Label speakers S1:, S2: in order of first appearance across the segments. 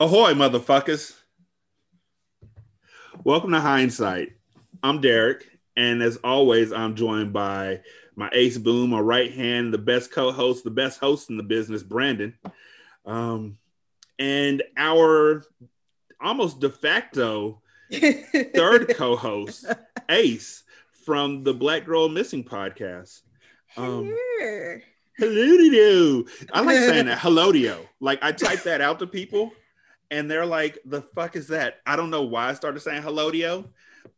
S1: Ahoy, motherfuckers. Welcome to Hindsight. I'm Derek, and as always, I'm joined by my ace boom, my right hand, the best co-host, the best host in the business, Brandon. Um, and our almost de facto third co-host, Ace, from the Black Girl Missing podcast. Um,
S2: Hello.
S1: hello I like saying that. Hello Like I type that out to people and they're like, the fuck is that? I don't know why I started saying hello Dio.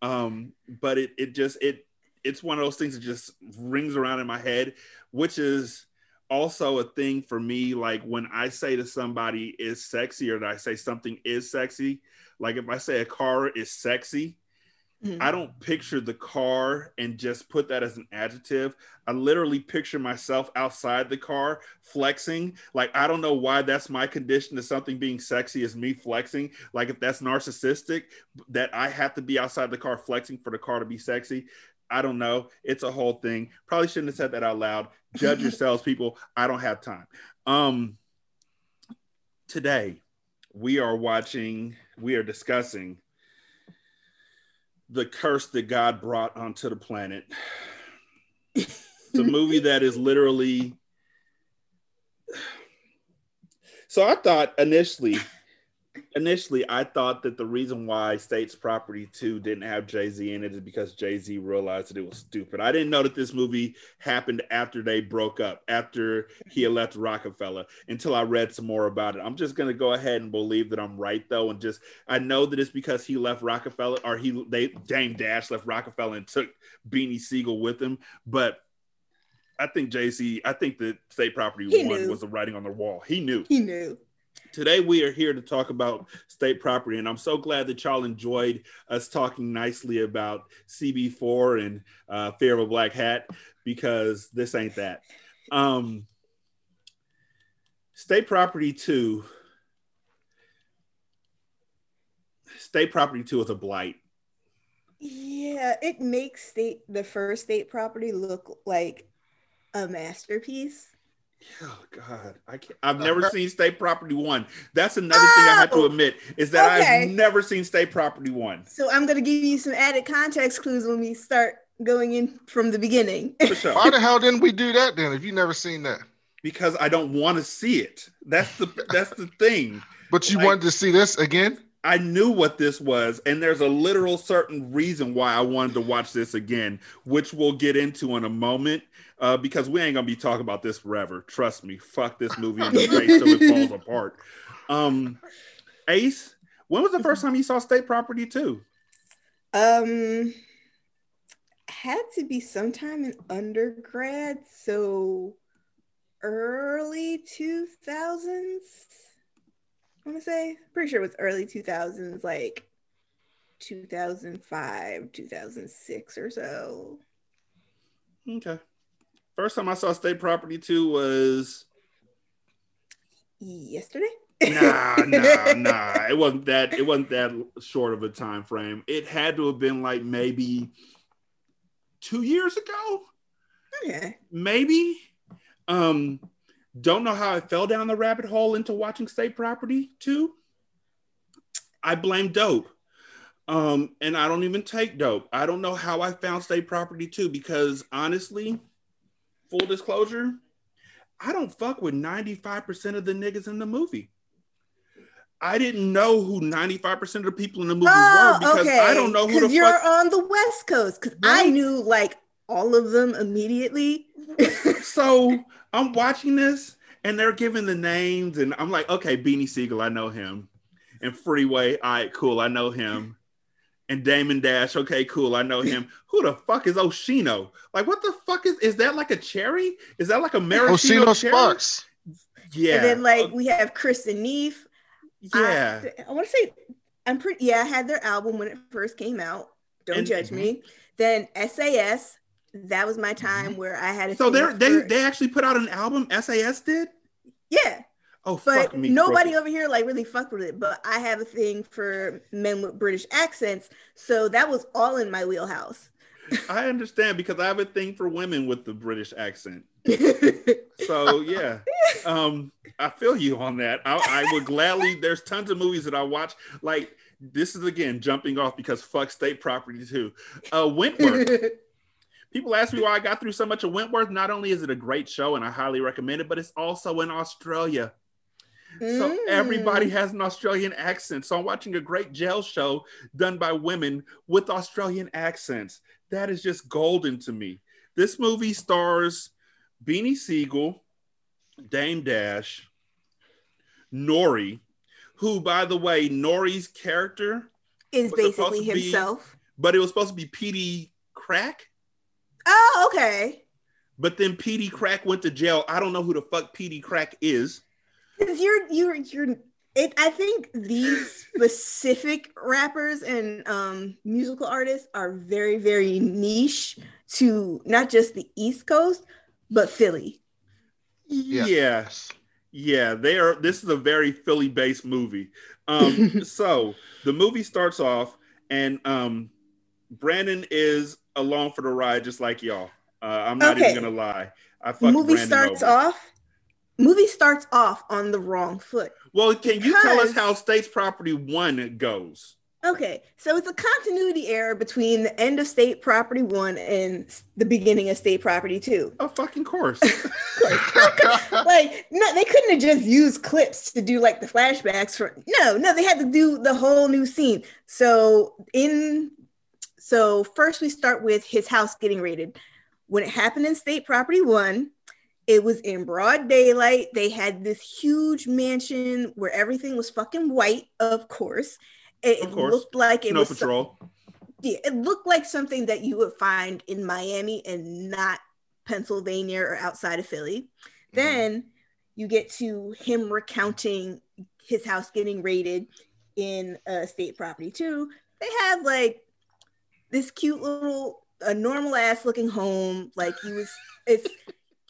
S1: Um, but it it just it it's one of those things that just rings around in my head, which is also a thing for me. Like when I say to somebody is sexy or that I say something is sexy, like if I say a car is sexy,
S2: Mhm.
S1: I don't picture the car and just put that as an adjective. I literally picture myself outside the car flexing. Like, I don't know why that's my condition to something being sexy is me flexing. Like, if that's narcissistic, that I have to be outside the car flexing for the car to be sexy. I don't know. It's a whole thing. Probably shouldn't have said that out loud. Judge yourselves, people. I don't have time. Um, today, we are watching, we are discussing the curse that God brought onto the planet. It's a movie that is literally. So I thought initially, initially I thought that the reason why States Property 2 didn't have Jay-Z in it is because Jay-Z realized that it was stupid. I didn't know that this movie happened after they broke up, after he had left Roc-A-Fella, until I read some more about it. I'm just gonna go ahead and believe that I'm right though, and just I know that it's because he left Roc-A-Fella or he they Dame Dash left Rockefeller and took Beanie Sigel with him, but I think Jay Z. I think that State Property
S2: He
S1: One
S2: knew.
S1: was the writing on the wall. He knew.
S2: He knew.
S1: Today we are here to talk about state property, and I'm so glad that y'all enjoyed us talking nicely about CB4 and uh, Fear of a Black Hat because this ain't that. Um, state property two. State property two is a blight.
S2: Yeah, it makes state the first state property look like a masterpiece.
S1: Oh God, I can't, I've never seen State Property One. That's another thing I have to
S2: Oh,
S1: admit is that
S2: okay.
S1: I've never seen State Property One.
S2: So I'm gonna give you some added context clues when we start going in from the beginning.
S1: For sure.
S3: Why the hell didn't we do that then? If you never seen that,
S1: because I don't want to see it. That's the that's the thing.
S3: but you
S1: Like-
S3: wanted to see this again?
S1: I knew what this was, and there's a literal certain reason why I wanted to watch this again, which we'll get into in a moment. Uh, because we ain't gonna be talking about this forever. Trust me. Fuck this movie in the face till it falls apart. Um, Ace, when was the first time you saw State Property Two?
S2: Um, had to be sometime in undergrad, so early two thousands. I want to say, pretty sure it was early two thousands, like two thousand five, two thousand six or so.
S1: Okay. First time I saw State Property Two was
S2: Yesterday.
S1: nah, nah, nah. It wasn't that. It wasn't that short of a time frame. It had to have been like maybe two years ago,
S2: Okay.
S1: maybe. Um, don't know how I fell down the rabbit hole into watching State Property Two. I blame dope. Um, and I don't even take dope. I don't know how I found State Property Two because honestly, full disclosure, I don't fuck with 95% of the niggas in the movie. I didn't know who 95% of the people in the movie were because I don't know who the
S2: you're
S1: fuck.
S2: on the West Coast. Because I knew like all of them immediately.
S1: so I'm watching this and they're giving the names, and I'm like, okay, Beanie Sigel, I know him. And Freeway, all right, cool, I know him. And Damon Dash, okay, cool, I know him. Who the fuck is Oschino? Like, what the fuck is is that like a cherry? Is that like a maraschino
S3: Oschino
S1: cherry?
S3: Sparks.
S1: Yeah.
S2: And then like we have Chris and Neef.
S1: yeah.
S2: I, I want to say I'm pretty yeah, I had their album when it first came out. Don't
S1: And-
S2: judge me. Mm-hmm. Then SAS, that was my time where I had a
S1: so they they they actually put out an album. SAS did.
S2: yeah,
S1: Oh
S2: but
S1: fuck me.
S2: nobody
S1: crooked.
S2: over here like really fucked with it. But I have a thing for men with British accents, so that was all in my wheelhouse.
S1: I understand because I have a thing for women with the British accent, So yeah, um, I feel you on that. I, I would gladly. There's tons of movies that I watch. Like this is again jumping off because fuck state property too. Uh, Wentworth. People ask me why I got through so much of Wentworth. Not only is it a great show and I highly recommend it, but it's also in Australia. So
S2: Mm.
S1: everybody has an Australian accent. So I'm watching a great jail show done by women with Australian accents. That is just golden to me. This movie stars Beanie Sigel, Dame Dash, Nori, who, by the way, Nori's character,
S2: is basically
S1: to be-
S2: himself.
S1: but it was supposed to be Peedi Crakk.
S2: Oh, okay.
S1: But then Peedi Crakk went to jail. I don't know who the fuck Peedi Crakk is.
S2: Because you're you're you're it I think these specific rappers and um musical artists are very, very niche to not just the East Coast, but Philly.
S1: Yeah.
S3: Yes.
S1: Yeah, they are. This is a very Philly based movie. Um, so the movie starts off, and um, Brandon is along for the ride, just like y'all. Uh, I'm not
S2: Okay.
S1: even gonna lie. I
S2: The
S1: fucked
S2: movie
S1: Brandon
S2: starts
S1: over.
S2: off movie starts off on the wrong foot.
S1: Well, can you tell us how States Property One goes?
S2: Okay, so it's a continuity error between the end of State Property 1 and the beginning of State Property 2.
S1: Oh, fucking course.
S2: like no they couldn't have just used clips to do like the flashbacks for no no they had to do the whole new scene so in so first we start with his house getting raided when it happened in state property one it was in broad daylight they had this huge mansion where everything was fucking white of course it,
S1: Of course.
S2: looked like it
S1: Snow
S2: was
S1: Patrol.
S2: yeah, it looked like something that you would find in Miami and not Pennsylvania or outside of Philly. Then you get to him recounting his house getting raided in uh, state property too. They have like this cute little, a normal ass looking home. Like he was, it's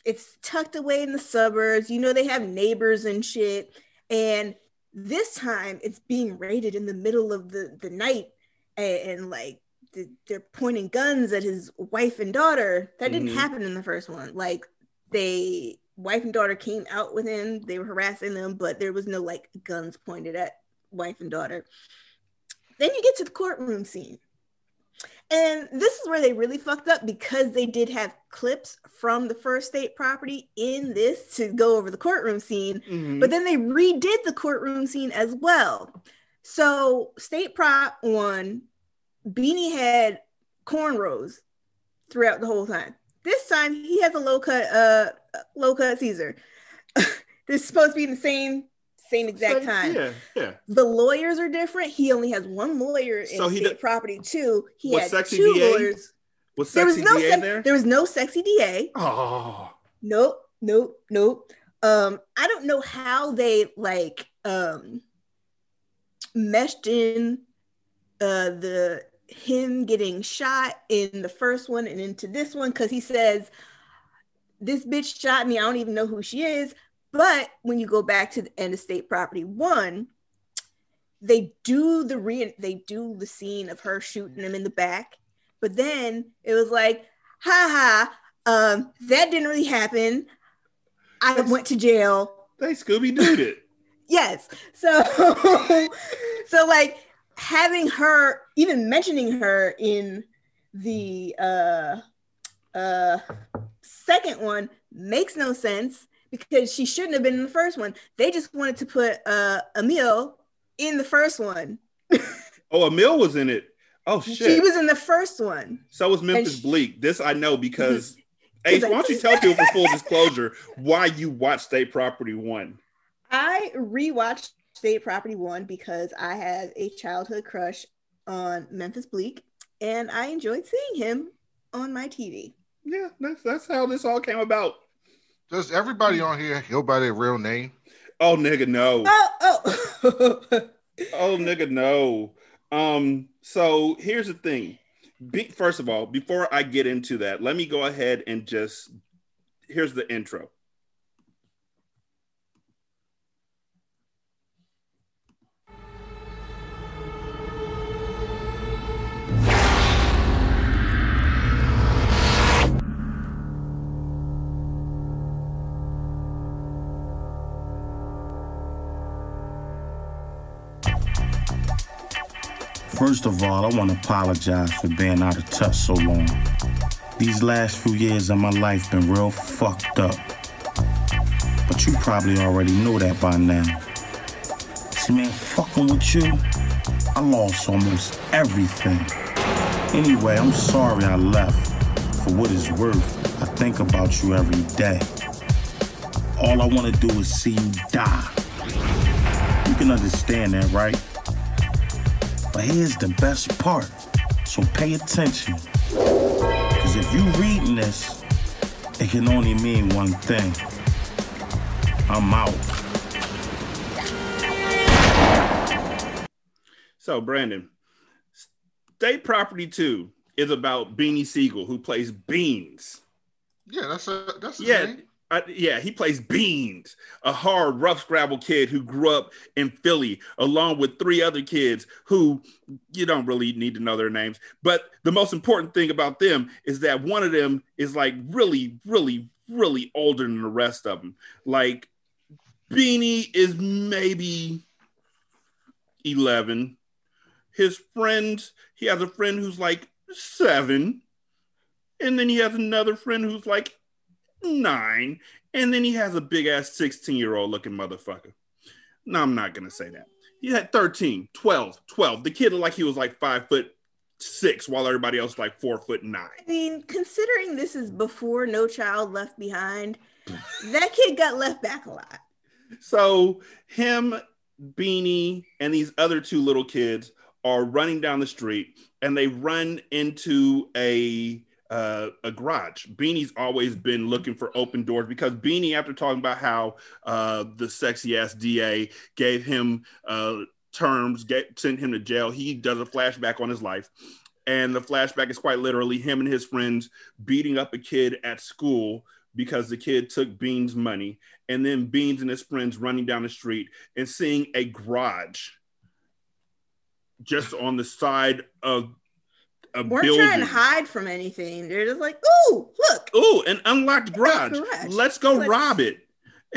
S2: it's tucked away in the suburbs. You know they have neighbors and shit. And this time it's being raided in the middle of the the night and, and like th- they're pointing guns at his wife and daughter. That didn't
S1: Mhm.
S2: happen in the first one. Like they wife and daughter came out with him. They were harassing them, but there was no like guns pointed at wife and daughter. Then you get to the courtroom scene. And this is where they really fucked up because they did have clips from the first state property in this to go over the courtroom scene.
S1: Mhm.
S2: But then they redid the courtroom scene as well. So state prop one, Beanie had cornrows throughout the whole time. This time he has a low cut, uh, low cut Caesar. this is supposed to be in the same same exact
S1: So,
S2: time.
S1: Yeah, yeah.
S2: The lawyers are different. He only has one lawyer in
S1: So he
S2: state
S1: d-
S2: property too. He had two
S1: DA?
S2: lawyers.
S1: Was
S2: There was
S1: Sexy
S2: no
S1: DA
S2: sex-
S1: there?
S2: there was no sexy DA.
S1: Oh,
S2: Nope, nope, nope. Um, I don't know how they like um meshed in uh the him getting shot in the first one and into this one because he says this bitch shot me. I don't even know who she is. But when you go back to the end of state property one, they do the re they do the scene of her shooting him in the back. But then it was like, ha ha, um, that didn't really happen. I went to jail.
S1: they Scooby Dooed it.
S2: Yes. So so like having her even mentioning her in the uh uh second one makes no sense because she shouldn't have been in the first one. They just wanted to put uh Amil in the first one.
S1: Oh, Amil was in it. Oh
S2: She
S1: shit.
S2: was in the first one.
S1: so was Memphis
S2: she-
S1: Bleek. This I know because. Ace, why don't you tell people for full disclosure why you watched State Property One?
S2: I rewatched State Property One because I had a childhood crush on Memphis Bleek, and I enjoyed seeing him on my TV.
S1: Yeah, that's that's how this all came about.
S3: Does everybody on here go by their real name?
S1: Oh nigga, no.
S2: Oh, oh.
S1: Oh nigga, no. Um, so here's the thing. Be, first of all, before I get into that, let me go ahead and just here's the intro.
S4: First of all, I want to apologize for being out of touch so long. These last few years of my life been real fucked up. But you probably already know that by now. See, man, fucking with you, I lost almost everything. Anyway, I'm sorry I left. For what it's worth, I think about you every day. All I want to do is see you die. You can understand that, right? But here's the best part. So pay attention. Because if you reading this, it can only mean one thing. I'm out.
S1: So, Brandon, State Property 2 is about Beanie Sigel, who plays Beans.
S3: Yeah, that's a that's a
S1: Yeah,
S3: name.
S1: Yeah, he plays Beans, a hard, rough scrabble kid who grew up in Philly, along with three other kids who you don't really need to know their names. But the most important thing about them is that one of them is like really, really, really older than the rest of them. Like Beanie is maybe 11. His friends, he has a friend who's like seven. And then he has another friend who's like nine, and then he has a big ass 16 year old looking motherfucker. No, I'm not gonna say that. He had 13, 12, 12. The kid looked like he was like five foot six, while everybody else was like four foot nine.
S2: I mean, considering this is before No Child Left Behind, that kid got left back a lot.
S1: So him, Beanie, and these other two little kids are running down the street, and they run into a uh, a garage. Beanie's always been looking for open doors because Beanie, after talking about how uh, the sexy ass DA gave him uh, terms, get, sent him to jail, he does a flashback on his life. And the flashback is quite literally him and his friends beating up a kid at school because the kid took Bean's money. And then Beans and his friends running down the street and seeing a garage just on the side of a
S2: We're
S1: building.
S2: trying to hide from anything. They're just like, ooh, look.
S1: Ooh, an unlocked garage.
S2: garage.
S1: Let's go
S2: Let's-
S1: rob it.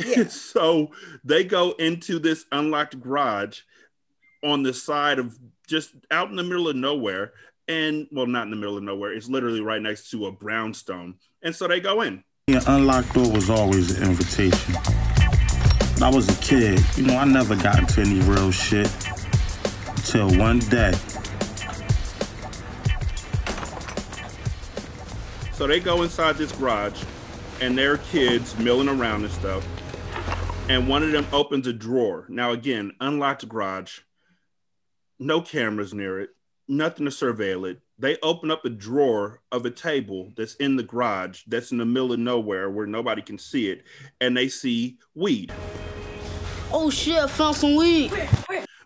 S2: Yeah.
S1: so they go into this unlocked garage on the side of just out in the middle of nowhere. And well, not in the middle of nowhere. It's literally right next to a brownstone. And so they go in.
S4: An unlocked door was always an invitation. When I was a kid, you know, I never got into any real shit until one day.
S1: So they go inside this garage and their kids milling around and stuff. And one of them opens a drawer. Now, again, unlocked garage, no cameras near it, nothing to surveil it. They open up a drawer of a table that's in the garage, that's in the middle of nowhere where nobody can see it, and they see weed.
S5: Oh shit, I found some weed.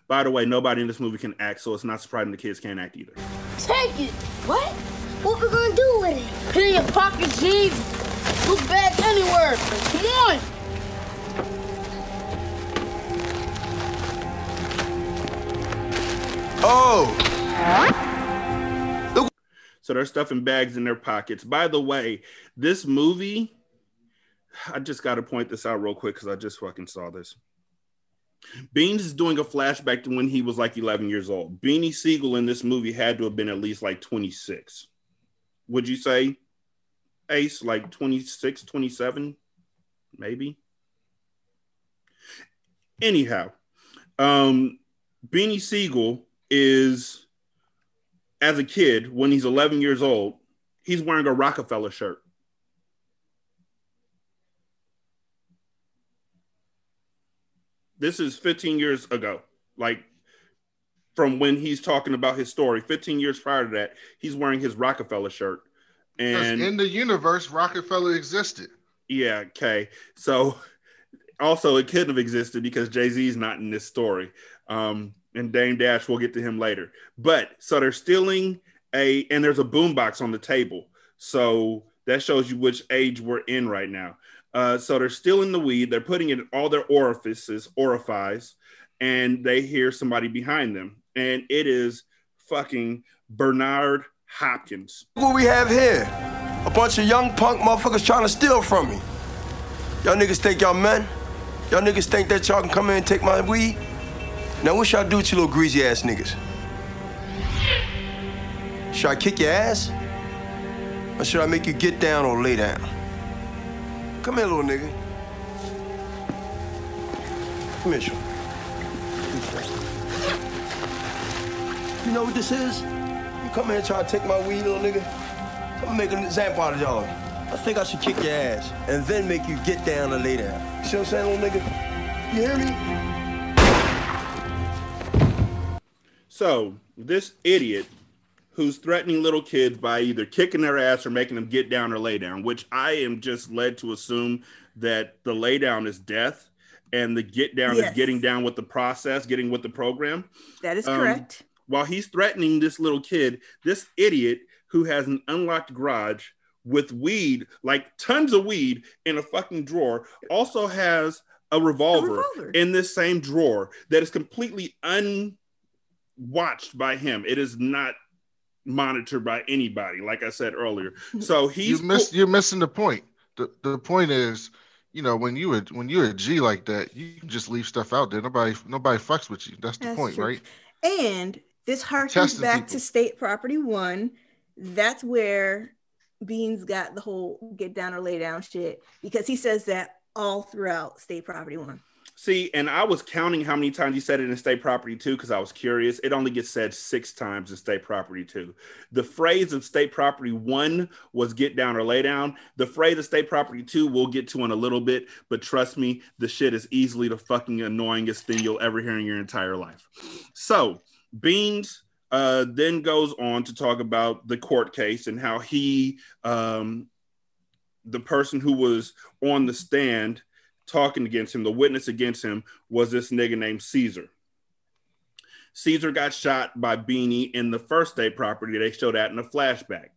S1: By the way, nobody in this movie can act, so it's not surprising the kids can't act either.
S5: Take it.
S6: What? What we gonna do with it?
S5: Put it in your pocket, G. Look bag anywhere. Come on.
S7: Oh,
S1: So they're stuffing bags in their pockets. By the way, this movie, I just got to point this out real quick because I just fucking saw this. Beans is doing a flashback to when he was like 11 years old. Beanie Sigel in this movie had to have been at least like 26. Would you say, Ace, like 26, 27? Maybe. Anyhow, um, Beanie Sigel is as a kid, when he's 11 years old, he's wearing a Roc-A-Fella shirt. This is 15 years ago. Like from when he's talking about his story, 15 years prior to that, he's wearing his Roc-A-Fella shirt. And
S3: in the universe, Roc-A-Fella existed.
S1: yeah, okay. So also it couldn't have existed because Jay-Z's not in this story. Um, and Dame Dash, we'll get to him later. But so they're stealing a and there's a boombox on the table. So that shows you which age we're in right now. Uh, so they're stealing the weed, they're putting it in all their orifices, orifice, and they hear somebody behind them. And it is fucking Bernard Hopkins.
S7: what we have here? A bunch of young punk motherfuckers trying to steal from me. Y'all niggas think y'all men? Y'all niggas think that y'all can come in and take my weed? Now what y'all do with you little greasy ass niggas? Should I kick your ass? Or should I make you get down or lay down? Come here, little nigga. Come here, You know what this is? You come here and try to take my weed, little nigga. I'm gonna make an example out of y'all. I think I should kick your ass and then make you get down or lay down. You see what I'm saying, little nigga? You hear me?
S1: So this idiot who's threatening little kids by either kicking their ass or making them get down or lay down, which I am just led to assume that the lay down is death and the get down
S2: Yes.
S1: is getting down with the process, getting with the program.
S2: That is
S1: Um,
S2: correct.
S1: While he's threatening this little kid, this idiot who has an unlocked garage with weed, like tons of weed in a fucking drawer, also has a revolver,
S2: revolver.
S1: in this same drawer that is completely unwatched by him. It is not monitored by anybody, like I said earlier. Mm-hmm. So he's
S3: you miss, you're missing the point. The the point is, you know, when you a, when you're a G like that, you can just leave stuff out there. Nobody nobody fucks with you. That's the
S2: That's
S3: point,
S2: true.
S3: right?
S2: And this harkens back
S3: people.
S2: to state property one. That's where Beans got the whole get down or lay down shit because he says that all throughout state property one.
S1: See, and I was counting how many times he said it in state property two because I was curious. It only gets said six times in state property two. The phrase of state property one was get down or lay down. The phrase of state property two we'll get to in a little bit, but trust me, the shit is easily the fucking annoyingest thing you'll ever hear in your entire life. So, Beans uh, then goes on to talk about the court case and how he, um, the person who was on the stand, talking against him, the witness against him was this nigga named Caesar. Caesar got shot by Beanie in the first state property. They show that in a flashback.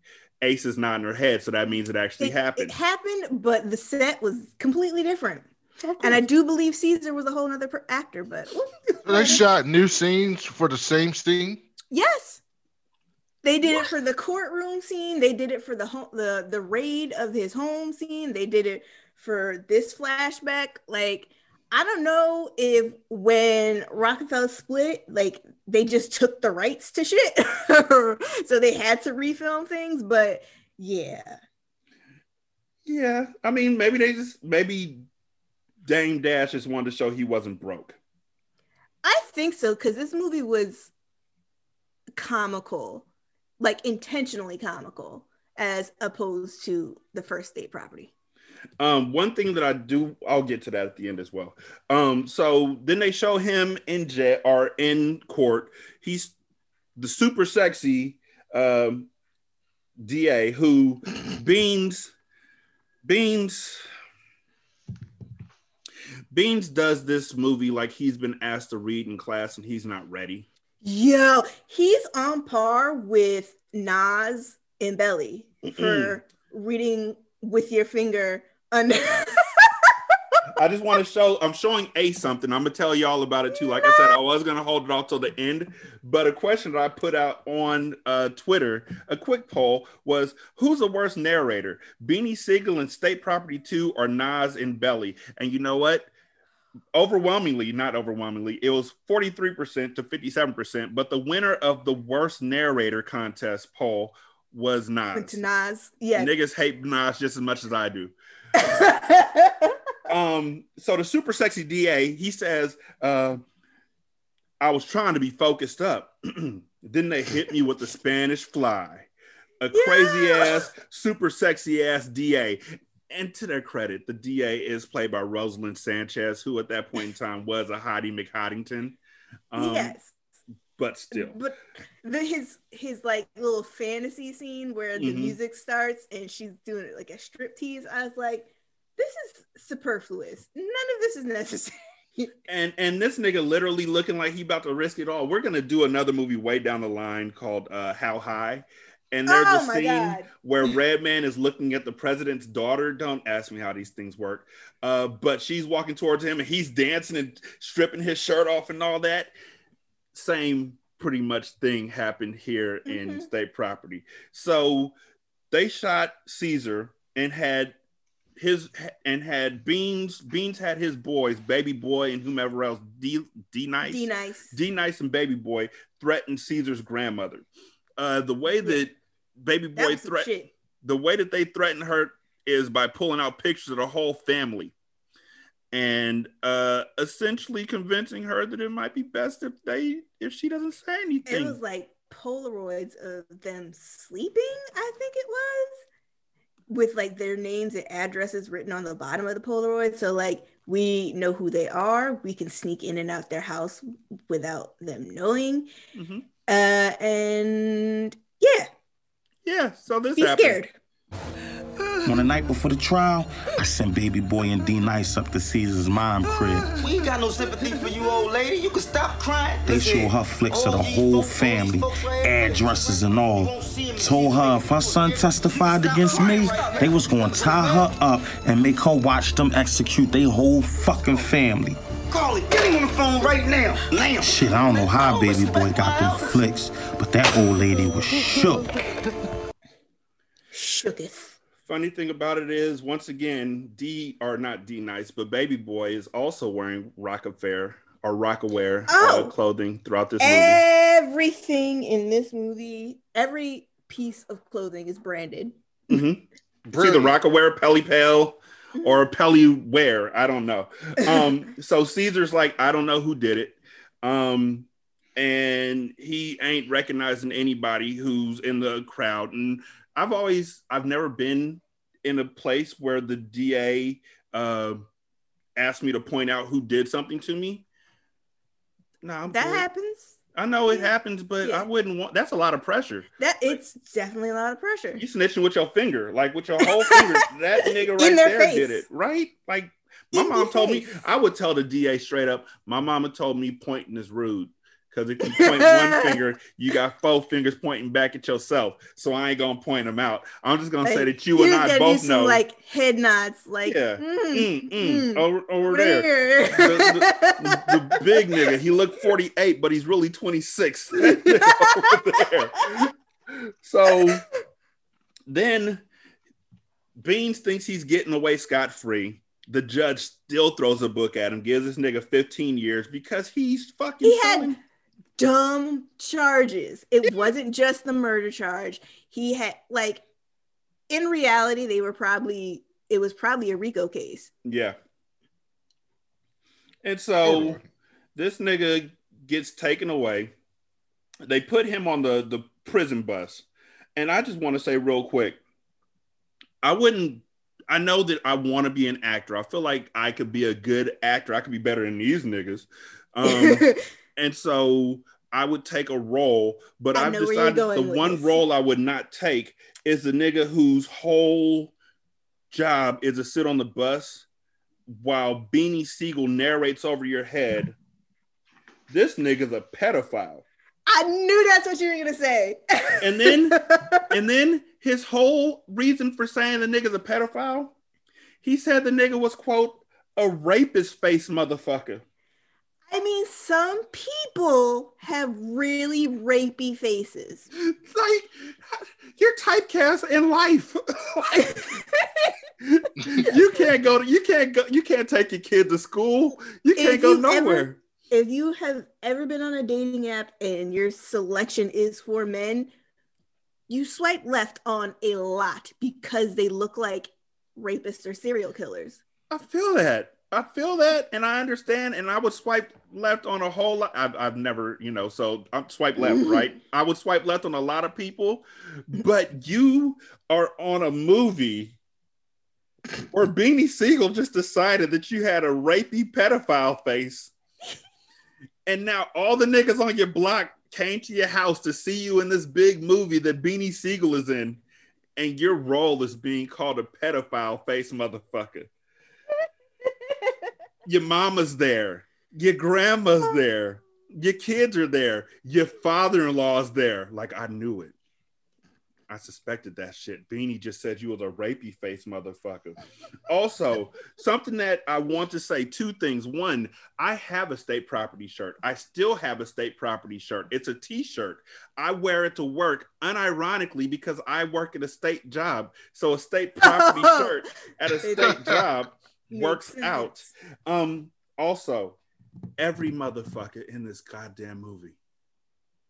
S1: Ace is nodding her head, so that means it actually
S2: It,
S1: happened.
S2: it happened, but the set was completely different. And I do believe Caesar was a whole other per- actor, but
S3: they shot new scenes for the same scene.
S2: yes, they did it for the courtroom scene. They did it for the home, the the raid of his home scene. They did it for this flashback. Like I don't know if when Roc-A-Fella split, like they just took the rights to shit, so they had to refilm things. But yeah,
S1: yeah, I mean, maybe they just maybe Dame Dash just wanted to show he wasn't broke.
S2: I think so because this movie was comical, like intentionally comical, as opposed to the first state property.
S1: Um, one thing that I do, I'll get to that at the end as well. Um, so then they show him in jet or in court. He's the super sexy um, DA who Beans Beans Beans does this movie like he's been asked to read in class and he's not ready.
S2: Yo, he's on par with Nas and Belly for reading with your finger under.
S1: I just want to show. I'm showing a something. I'm gonna tell you all about it too. Like I said, I was gonna hold it off till the end, but a question that I put out on uh, Twitter, a quick poll was: Who's the worst narrator, Beanie Sigel in State Property Two or Nas in Belly? And you know what? Overwhelmingly, not overwhelmingly, it was 43% to 57%. But the winner of the worst narrator contest poll was Nas.
S2: to Nas, yeah.
S1: Niggas hate Nas just as much as I do. um so the super sexy da he says uh i was trying to be focused up then they hit me with the spanish fly a crazy ass super sexy ass da and to their credit the da is played by roselyn sanchez who at that point in time was a hottie mchoddington um,
S2: yes.
S1: but still
S2: But the his his like little fantasy scene where the
S1: Mhm.
S2: music starts and she's doing it like a strip tease, I was like, this is superfluous. None of this is necessary.
S1: and and this nigga literally looking like he about to risk it all. We're gonna do another movie way down the line called uh, How High, and there's
S2: Oh
S1: a scene
S2: God.
S1: where Redman is looking at the president's daughter. Don't ask me how these things work, uh, but she's walking towards him and he's dancing and stripping his shirt off and all that. Same pretty much thing happened here in
S2: Mhm.
S1: state property. So they shot Caesar and had his and had Beans. Beans had his boys, Baby Boy and whomever else. D D Nice,
S2: Be nice.
S1: D Nice and Baby Boy threatened Caesar's grandmother. Uh, the way that baby boy
S2: was some
S1: threat the way that they threaten her is by pulling out pictures of the whole family and uh essentially convincing her that it might be best if they if she doesn't say anything.
S2: It was like Polaroids of them sleeping, I think it was, with like their names and addresses written on the bottom of the Polaroid. So like we know who they are. We can sneak in and out their house without them knowing.
S1: Mhm.
S2: Uh, and yeah,
S1: yeah so this
S2: be
S1: happened
S2: scared.
S4: On the night before the trial, I sent Baby Boy and D Nice up to Caesar's mom crib.
S8: We ain't got no sympathy for you, old lady. You can stop crying.
S4: They show her flicks of the whole family, addresses and all. Told her if her son testified against me, they was gonna tie her up and make her watch them execute their whole fucking family.
S8: Call it. Get him on the phone right now. Now.
S4: Shit, I don't know how Baby Boy got them flicks, but that old lady was shook.
S2: Shooketh.
S1: funny thing about it is once again d or not d nice but baby boy is also wearing rockafare or rocawear uh,
S2: Oh.
S1: clothing throughout this movie
S2: Everything in this movie, every piece of clothing is branded.
S1: Mhm. It's either Rocawear, Pelle Pelle, or Pelly Wear. I don't know. Um, so Caesar's like, I don't know who did it. Um, and he ain't recognizing anybody who's in the crowd. And I've always, I've never been in a place where the DA uh, asked me to point out who did something to me. No, I'm
S2: That
S1: good.
S2: happens.
S1: I know it happens, but
S2: Yeah.
S1: I wouldn't want. That's a lot of pressure.
S2: That it's definitely a lot of pressure.
S1: You snitching with your finger, like with your whole finger. That nigga right there
S2: face.
S1: did it, right? Like my
S2: In
S1: mom told me. I would tell the DA straight up. My mama told me pointing is rude because if you point one finger, you got four fingers pointing back at yourself. So I ain't gonna point them out. I'm just gonna say that you and I both
S2: some,
S1: know.
S2: like head nods, like
S1: Yeah.
S2: mm,
S1: Mm, mm,
S2: mm,
S1: over, over there.
S2: where?
S1: The, the big nigga, he looked 48, but he's really 26. That nigga over there. So then Beans thinks he's getting away scot free. The judge still throws a book at him, gives this nigga 15 years because he's fucking
S2: He had
S1: selling-
S2: dumb charges. It wasn't just the murder charge. He had like in reality, they were probably it was probably a RICO case.
S1: Yeah. And so this nigga gets taken away. They put him on the, the prison bus. And I just want to say real quick, I wouldn't I know that I want to be an actor. I feel like I could be a good actor. I could be better than these niggas. Um, and so I would take a role, but
S2: I
S1: I've
S2: know where you're
S1: decided the one
S2: this.
S1: role I would not take is the nigga whose whole job is to sit on the bus while Beanie Sigel narrates over your head. This nigga's a pedophile.
S2: I knew that's what you were gonna say.
S1: And then and then his whole reason for saying the nigga's a pedophile, he said the nigga was quote a rapist face motherfucker.
S2: I mean, some people have really rapey faces.
S1: like you're typecast in life. you can't go to you can't go you can't take your kid to school. You can't
S2: If
S1: go
S2: you've ever-
S1: nowhere.
S2: if you have ever been on a dating app and your selection is for men, you swipe left on a lot because they look like rapists or serial killers.
S1: I feel that. I feel that, and I understand. And I would swipe left on a whole lot. I've, I've never, you know, so I'm swipe left, mm. right? I would swipe left on a lot of people, but you are on a movie where Beanie Sigel just decided that you had a rapey pedophile face, and now all the niggas on your block came to your house to see you in this big movie that Beanie Sigel is in, and your role is being called a pedophile face motherfucker your mama's there, your grandma's there, your kids are there, your father-in-law's there. Like I knew it. I suspected that shit. Beanie just said you was a rapey face motherfucker. Also, something that I want to say two things. One, I have a state property shirt. I still have a state property shirt. It's a t-shirt. I wear it to work unironically because I work at a state job. So a state property shirt at a state job works
S2: Makes
S1: out. Um, also, every motherfucker in this goddamn movie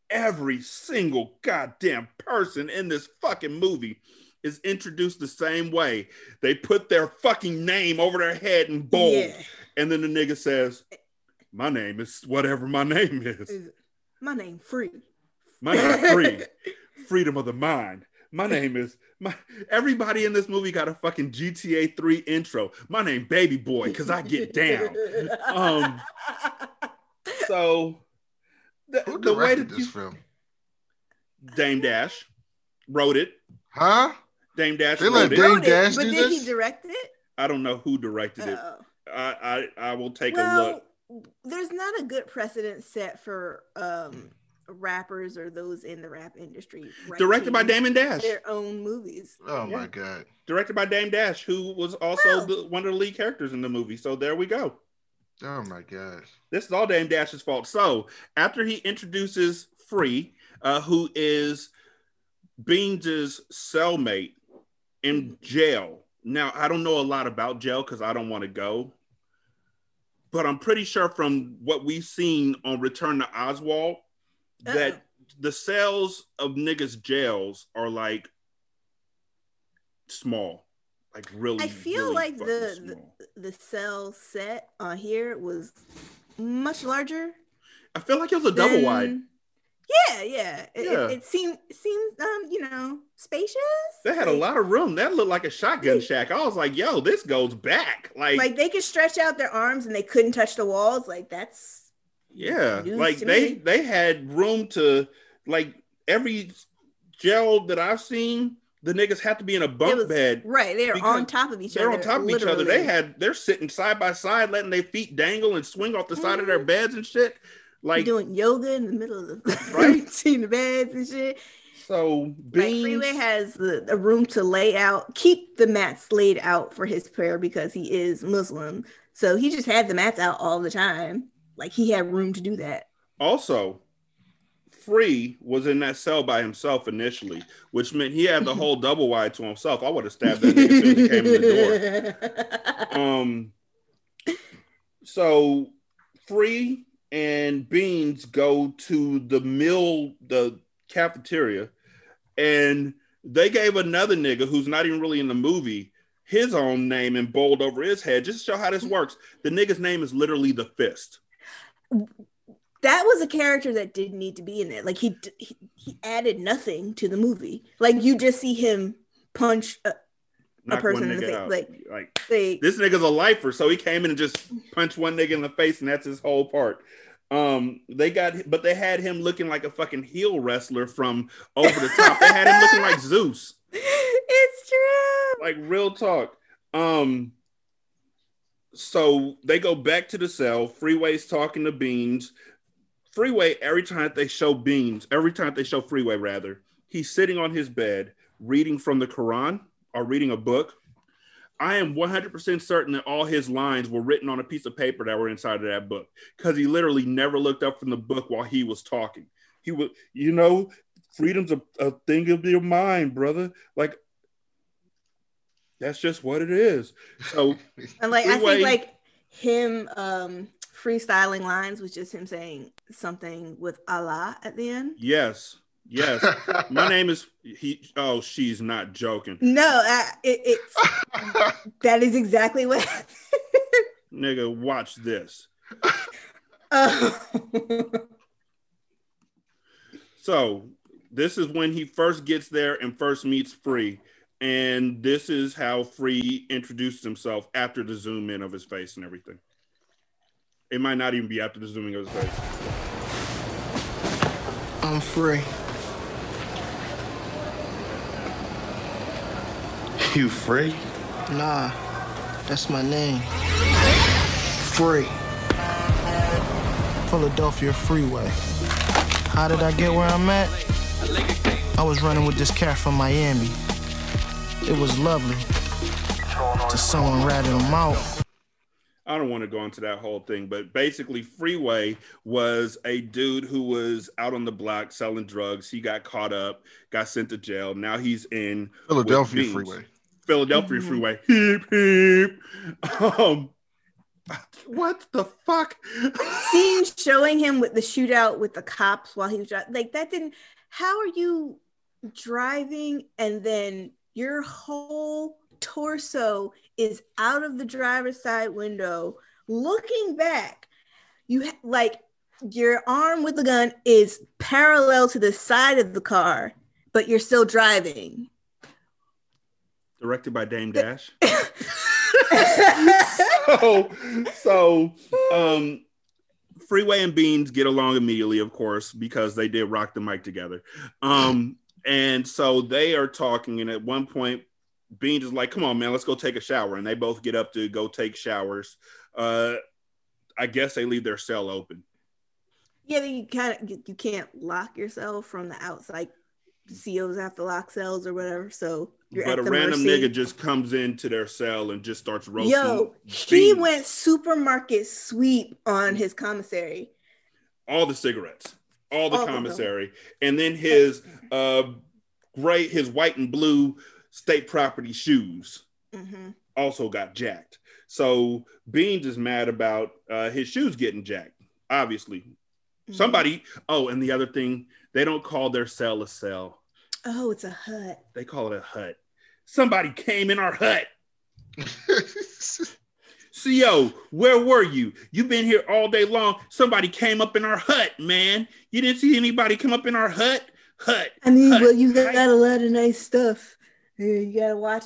S1: every single goddamn person in this fucking movie is introduced the same way. They put their fucking name over their head in bold,
S2: Yeah.
S1: and then the nigga says, "My name is whatever my name is.
S2: Is- My name free.
S1: My name free, freedom of the mind. My name is my." Everybody in this movie got a fucking GTA Three intro. My name Baby Boy because I get down. Um, so the,
S3: Who
S1: the way
S3: directed
S1: that
S3: this
S1: you
S3: film?
S1: Dame Dash wrote it.
S3: Huh?
S1: Dame Dash
S3: They
S1: wrote
S3: let
S1: it.
S3: Dame
S2: Wrote it,
S3: Dash
S2: but
S3: do
S2: did he direct it?
S1: I don't know who directed it.
S2: Oh.
S1: I, I I will take a look.
S2: there's not a good precedent set for um rappers or those in the rap industry.
S1: Directed by Damon Dash.
S2: Their own movies.
S3: Oh
S1: Yeah.
S3: my god.
S1: Directed by Dame Dash, who was also
S2: Well-
S1: the, one of the lead characters in the movie. So there we go.
S3: Oh my gosh.
S1: This is all Dame Dash's fault. So after he introduces Free, uh, who is Beans's cellmate in jail. Now I don't know a lot about jail because I don't want to go, but I'm pretty sure from what we've seen on Return to Oswald that
S2: Uh-oh.
S1: the cells of niggas' jails are like small, like really.
S2: I feel
S1: really
S2: like the, the the cell set on here was much larger.
S1: I feel like it was a double wide.
S2: Yeah, yeah. It,
S1: Yeah.
S2: it, it seemed it seemed um you know spacious.
S1: They had a lot of room. That looked like a shotgun shack. I was like, yo, this goes back. Like,
S2: Like they could stretch out their arms and they couldn't touch the walls. Like that's
S1: yeah. Like they
S2: me.
S1: they had room to like every jail that I've seen, the niggas have to be in a bunk
S2: was
S1: bed.
S2: right. They're on top of each other.
S1: They're on top of each other. They had they're sitting side by side, letting their feet dangle and swing off the side of their
S2: Mhm.
S1: beds and shit. Like
S2: doing yoga in the middle of the
S1: Right.
S2: between the beds and shit.
S1: so
S2: Like. Freeway has the, the room to lay out, keep the mats laid out for his prayer because he is Muslim. So he just had the mats out all the time. Like he had room to do that.
S1: Also, Free was in that cell by himself initially, which meant he had the whole double wide to himself. I would have stabbed that nigga as soon as he came in the door. Um, so Free and Beans go to the mill, the cafeteria, and they gave another nigga who's not even really in the movie his own name in bold over his head just to show how this works. The nigga's name is literally the fist.
S2: That was a character that didn't need to be in it. Like he he, he added nothing to the movie. Like you just see him punch a,
S1: Knock
S2: person in the face, like-
S1: like
S2: like
S1: this nigga's a lifer, so he came in and just punched one nigga in the face, and that's his whole part. Um, they got, but they had him looking like a fucking heel wrestler from over the top. they had him looking like Zeus,
S2: it's true.
S1: like real talk. Um, so they go back to the cell. Freeway's talking to Beans. Freeway, every time they show Beans, every time they show Freeway, rather, he's sitting on his bed reading from the Quran or reading a book. I am 100% certain that all his lines were written on a piece of paper that were inside of that book because he literally never looked up from the book while he was talking. He would, you know, freedom's a, a thing of your mind, brother. Like, that's just what it is. So,
S2: And like I think like him um freestyling lines was just him saying something with Allah at the end.
S1: yes, yes. My name is he. Oh, she's not joking,
S2: No, I, it, it's that is exactly what.
S1: nigga. Watch this.
S2: Oh.
S1: So this is when he first gets there and first meets Free, and this is how Free introduced himself after the zoom in of his face and everything. It might not even be after the zooming of his face.
S9: I'm free.
S10: You free?
S9: Nah, that's my name. Free. Philadelphia Freeway. How did I get where I'm at? I was running with this cat from Miami. It was lovely. to someone ratted him out.
S1: I don't want to go into that whole thing, but basically, Freeway was a dude who was out on the block selling drugs. He got caught up, got sent to jail. Now he's in
S3: Philadelphia Freeway.
S1: Philadelphia
S2: Mhm.
S1: Freeway. Heep heep. Um, What the fuck?
S2: Scene showing him with the shootout with the cops while he was dri- like that didn't. How are you driving and then your whole torso is out of the driver's side window, looking back? You ha- like your arm with the gun is parallel to the side of the car, but you're still driving.
S1: Directed by Dame Dash. so, so um, Freeway and Beans get along immediately, of course, because they did rock the mic together. Um, and so they are talking, and at one point, Beans is like, "Come on, man, let's go take a shower." And they both get up to go take showers. Uh, I guess they leave their cell open.
S2: Yeah, you kind of you can't lock yourself from the outside. COs have to lock cells or whatever, so you're
S1: but a random
S2: mercy.
S1: nigga just comes into their cell and just starts roasting.
S2: Yo, he went supermarket sweep on his commissary.
S1: all the cigarettes, all the
S2: All of them.
S1: commissary, and then his uh gray, his white and blue state property shoes
S2: hmm
S1: also got jacked. So Beans is mad about uh, his shoes getting jacked. Obviously,
S2: Mm-hmm.
S1: somebody. Oh, and the other thing, they don't call their cell a cell;
S2: Oh, it's a hut.
S1: they call it a hut. Somebody came in our hut. CO, where were you? You've been here all day long. Somebody came up in our hut, man. You didn't see anybody come up in our hut? Hut.
S2: I mean,
S1: hut,
S2: well, you got a lot of nice stuff. You gotta watch.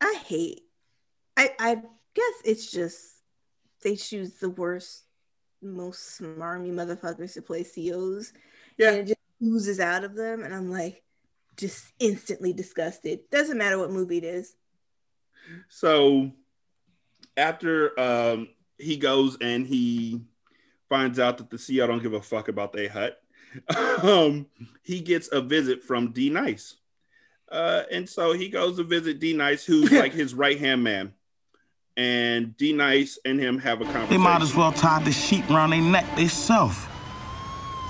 S2: I hate. I I guess it's just they choose the worst, most smarmy motherfuckers to play COs.
S1: Yeah.
S2: and it just oozes out of them, and I'm like, just instantly disgusted. Doesn't matter what movie it is.
S1: So after um, he goes and he finds out that the CO don't give a fuck about their hut, um, he gets a visit from D Nice. Uh, and so he goes to visit D Nice, who's like his right hand man. And D Nice and him have a conversation.
S4: They might as well tie the sheet around their neck themselves.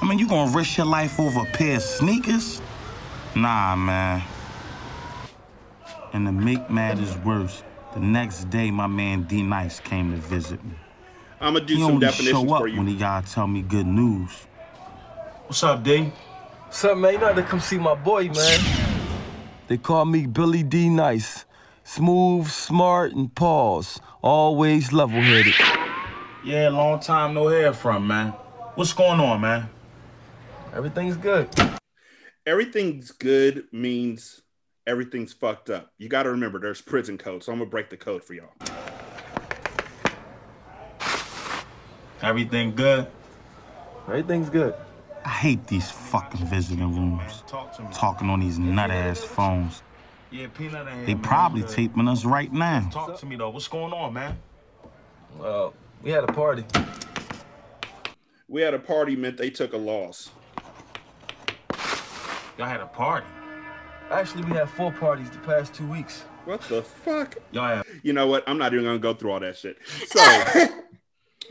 S4: I mean, you gonna risk your life over a pair of sneakers? Nah, man. And to make matters worse, the next day my man D Nice came to visit me.
S1: I'm gonna do
S4: he
S1: some
S4: only
S1: definitions
S4: show up
S1: for you.
S4: when he gotta tell me good news.
S10: What's up, D?
S7: What's up, man? You know how to come see my boy, man.
S10: They call me Billy D Nice. Smooth, smart, and pause. Always level headed.
S4: Yeah, long time no hear from, man. What's going on, man?
S10: Everything's good.
S1: Everything's good means everything's fucked up. You got to remember there's prison code, so I'm gonna break the code for y'all.
S4: Everything good?
S10: Everything's good.
S4: I hate these fucking visiting rooms. Talking on these nut ass phones.
S10: Yeah, Peanut and
S4: They probably taping us right now.
S10: Talk to me though. What's going on, man? Uh, we had a party.
S1: We had a party meant they took a loss.
S4: Y'all had a party.
S10: Actually, we had four parties the past two weeks.
S1: What the fuck?
S4: Y'all have
S1: You know what? I'm not even gonna go through all that shit. So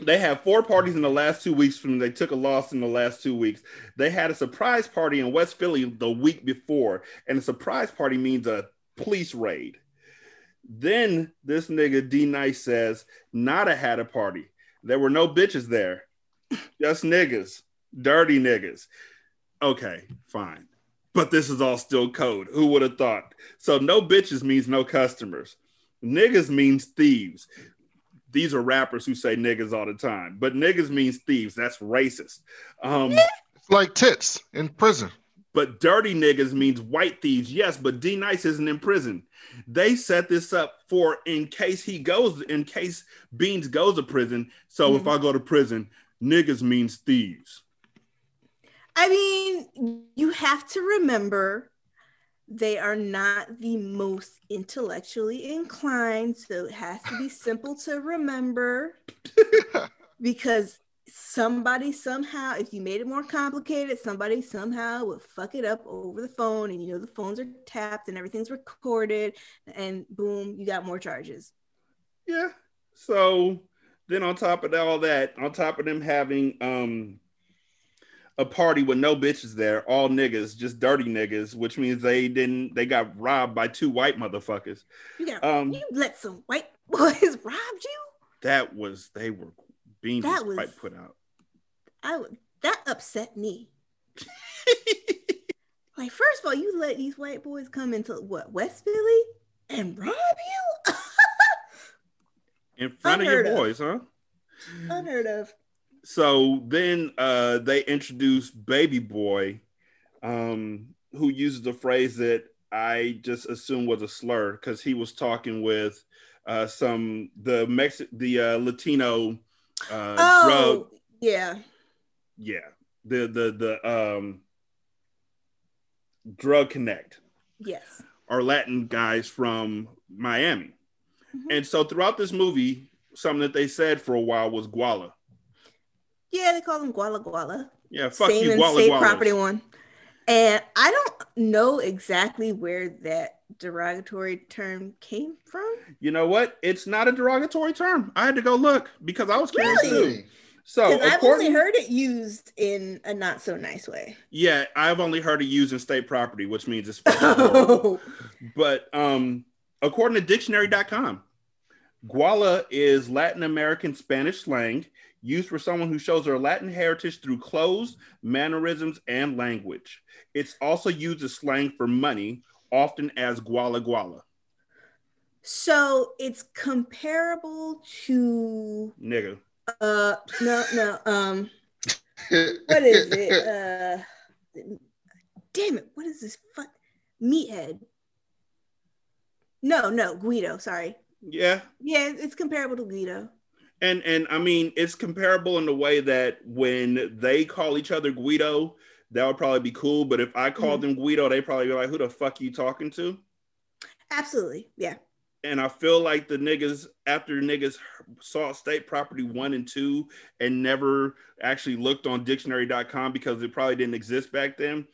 S1: they had four parties in the last two weeks from they took a loss in the last two weeks. They had a surprise party in West Philly the week before, and a surprise party means a police raid. Then this nigga D Nice says, Nada had a party. There were no bitches there, just niggas, dirty niggas. Okay, fine. But this is all still code. Who would have thought? So no bitches means no customers. Niggas means thieves. These are rappers who say niggas all the time, but niggas means thieves. That's racist. Um,
S3: It's like tits in prison.
S1: but dirty niggas means white thieves. Yes, but D Nice isn't in prison. They set this up for in case he goes, in case Beans goes to prison. So if I go to prison, niggas means thieves.
S2: I mean, you have to remember they are not the most intellectually inclined, so it has to be simple to remember because somebody somehow, if you made it more complicated, somebody somehow would fuck it up over the phone, and you know the phones are tapped and everything's recorded, and boom, you got more charges.
S1: Yeah. So then on top of all that, on top of them having um a party with no bitches there, all niggas, just dirty niggas, which means they didn't they got robbed by two white motherfuckers.
S2: You got
S1: Um
S2: you let some white boys rob you.
S1: that was they were Beans
S2: That
S1: was quite put out.
S2: I that upset me. like, first of all, you let these white boys come into what West Philly and rob you?
S1: In front of your
S2: Unheard of.
S1: boys, huh?
S2: Unheard of.
S1: So then uh they introduced Baby Boy, um, who uses the phrase that I just assumed was a slur because he was talking with uh some the Mex the uh Latino uh drug
S2: Oh, yeah.
S1: yeah the the the um drug connect
S2: Yes.
S1: are latin guys from miami
S2: Mm-hmm.
S1: and so throughout this movie something that they said for a while was guala
S2: Yeah, they call them Guala Guala.
S1: yeah fuck
S2: Same
S1: you guala
S2: state
S1: gualas.
S2: property one. And I don't know exactly where that derogatory term came from.
S1: you know what it's not a derogatory term i had to go look because i was curious
S2: Really?
S1: too so
S2: I've only heard it used in a not so nice way.
S1: yeah i've only heard it used in state property which means it's but um according to dictionary.com guala is latin american spanish slang used for someone who shows their latin heritage through clothes mannerisms and language it's also used as slang for money often as guala guala
S2: So it's comparable to
S1: nigga
S2: uh no no um what is it? Uh damn it, what is this fuck meathead? No, no, Guido, sorry.
S1: yeah
S2: Yeah, it's comparable to Guido.
S1: And and i mean it's comparable in the way that when they call each other guido that would probably be cool but if i called mm-hmm. them guido they probably be like who the fuck you talking to
S2: Absolutely. Yeah.
S1: and I feel like the niggas after niggas saw state property one and two and never actually looked on dictionary.com because it probably didn't exist back then.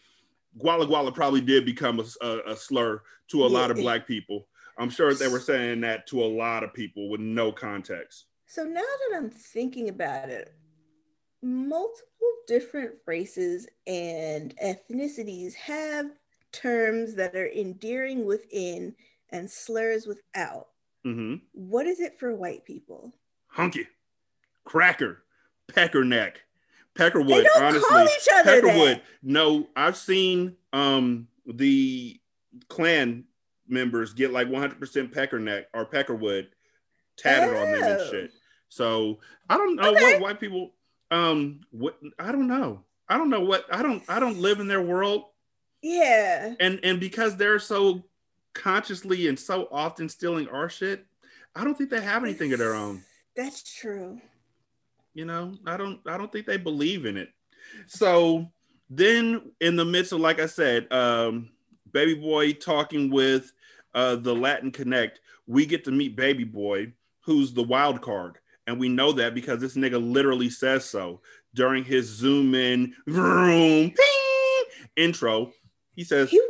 S1: Guala Guala probably did become a, a- a slur to a lot of black people. I'm sure they were saying that to a lot of people with no context.
S2: So now that I'm thinking about it, multiple different races and ethnicities have terms that are endearing within and slurs without.
S1: hmm
S2: What is it for white people?
S1: Hunky, cracker, pecker neck, peckerwood.
S2: They don't
S1: honestly,
S2: call each other
S1: peckerwood.
S2: that.
S1: No, I've seen um the clan members get like 100% pecker neck or peckerwood tatted on them and
S2: Oh.
S1: shit. So I don't know
S2: Okay.
S1: what white people um what I don't know. I don't know what I don't I don't live in their world
S2: Yeah.
S1: and and because they're so consciously and so often stealing our shit, I don't think they have anything of their own
S2: That's true.
S1: you know i don't i don't think they believe in it so then in the midst of like i said um baby boy talking with uh the latin connect we get to meet baby boy who's the wild card and we know that because this nigga literally says so during his zoom in vroom, ping, intro he says
S2: He,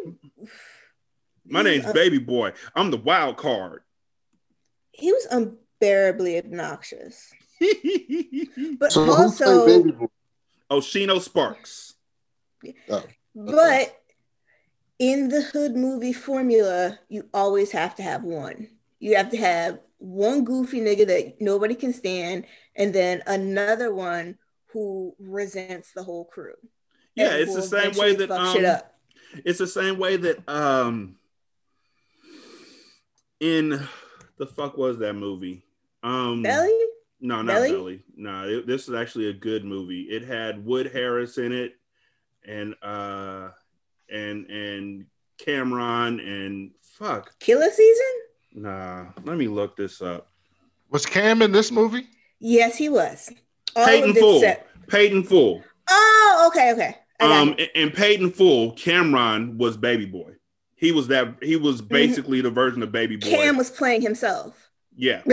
S1: my name's baby boy i'm the wild card
S2: he was unbearably obnoxious. But
S3: So
S2: also,
S3: played Baby Boy?
S1: Oh, Oschino sparks
S3: Oh,
S2: but in the hood movie formula, you always have to have one. You have to have one goofy nigga that nobody can stand, and then another one who resents the whole crew.
S1: yeah it's the same way that um,
S2: up.
S1: it's the same way that um in the fuck was that movie um
S2: Belly?
S1: no not
S2: Belly?
S1: belly, no it, this is actually a good movie it had wood harris in it and uh and and Cam'ron and fuck
S2: Killer season?
S1: Nah let me look this up
S3: Was Cam in this movie?
S2: Yes, he was. All
S1: paid in full
S2: except-
S1: paid in full
S2: Oh, okay, okay.
S1: Um
S2: it.
S1: and, and paid in full Cam'ron was baby boy he was that he was basically the version of baby boy
S2: Mm-hmm. Cam was playing himself.
S1: yeah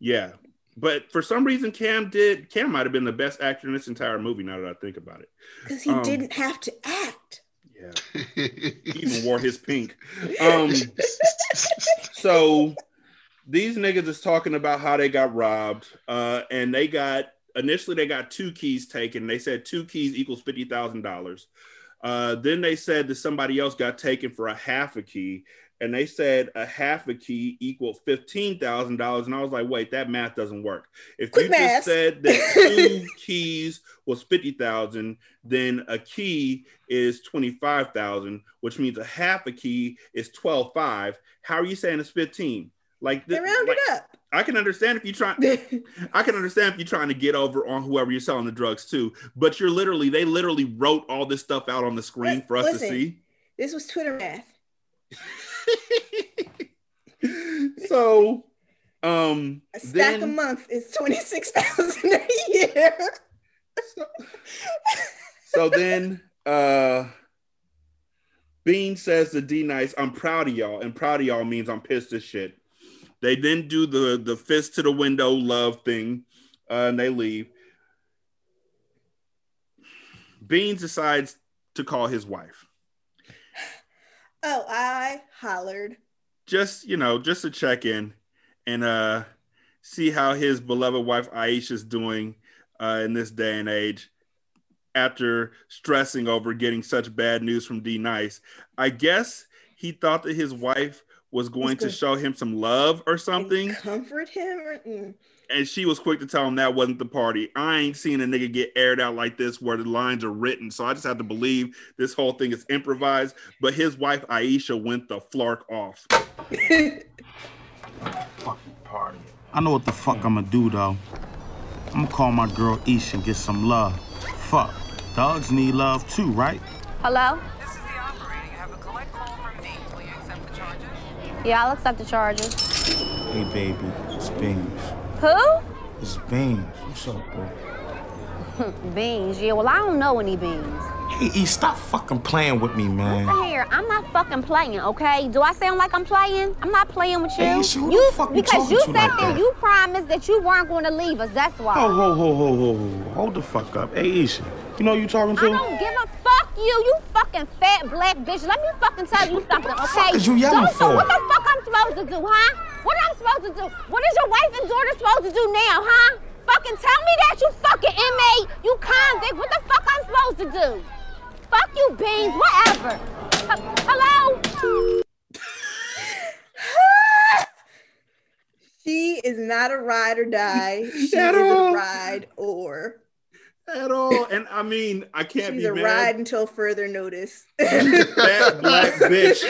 S1: Yeah. But for some reason, Cam did. Cam might have been the best actor in this entire movie. Now that I think about it,
S2: Because he
S1: Um,
S2: didn't have to act.
S1: Yeah, he even wore his pink. Um, so these niggas is talking about how they got robbed, uh, and they got initially they got two keys taken. They said two keys equals fifty thousand dollars. Uh, then they said that somebody else got taken for a half a key, and they said a half a key equaled fifteen thousand dollars. And I was like, wait, that math doesn't work. If
S2: Quick
S1: you
S2: math.
S1: just said that two keys was fifty thousand, then a key is twenty five thousand, which means a half a key is twelve five. How are you saying it's fifteen? Like
S2: They rounded
S1: like,
S2: up.
S1: I can understand if you try. I can understand if you're trying to get over on whoever you're selling the drugs to, but you're literally they literally wrote all this stuff out on the screen for us
S2: Listen.
S1: to see.
S2: This was Twitter math.
S1: So, um,
S2: A stack a
S1: then
S2: month is twenty six thousand a year.
S1: so then uh Bean says to D Nice, I'm proud of y'all, and proud of y'all means I'm pissed as shit. They then do the the fist to the window love thing, uh, and they leave. Beans decides to call his wife.
S2: Oh, I hollered.
S1: just you know just to check in and uh see how his beloved wife aisha's doing uh in this day and age after stressing over getting such bad news from d nice i guess he thought that his wife was going to show him some love or something
S2: Comfort him. Or, mm.
S1: And she was quick to tell him that wasn't the party i ain't seen a nigga get aired out like this where the lines are written so i just have to believe this whole thing is improvised but his wife aisha went the flark off fucking
S4: party. I know what the fuck I'ma do though. I'ma call my girl Isha and get some love. Fuck. Dogs need love too, right?
S11: Hello? This is the operator. You have a collect call from me. Will you accept the charges? Yeah, I'll accept the charges.
S4: Hey baby, it's Beans.
S11: Who?
S4: It's Beans. What's up, bro?
S11: beans. Yeah, well, I don't know any beans.
S4: Hey E, stop fucking playing with me, man.
S11: Listen here, I'm not fucking playing, okay? Do I sound like I'm playing? I'm not playing with you.
S4: Hey, Isha, who the
S11: you
S4: fuck
S11: because you sat
S4: like
S11: there,
S4: that?
S11: you promised that you weren't going to leave us. That's why.
S4: Ho, ho, ho, ho, ho, ho. Hold the fuck up. Hey Isha, you know who you talking to?
S11: I don't give a fuck you, you fucking fat black bitch. Let me fucking tell you something, okay?
S4: fuck is you yelling
S11: so, so
S4: for?
S11: what the fuck I'm supposed to do, huh? What am I'm supposed to do? What is your wife and daughter supposed to do now, huh? Fucking tell me that, you fucking inmate, you convict. What the fuck I'm supposed to do? Fuck you, beans, whatever. H- Hello?
S2: She is not a ride or die. She
S1: At
S2: is
S1: all.
S2: a ride or.
S1: at all. And I mean, I can't
S2: She's
S1: be
S2: a
S1: mad.
S2: ride until further notice.
S1: Fat black bitch.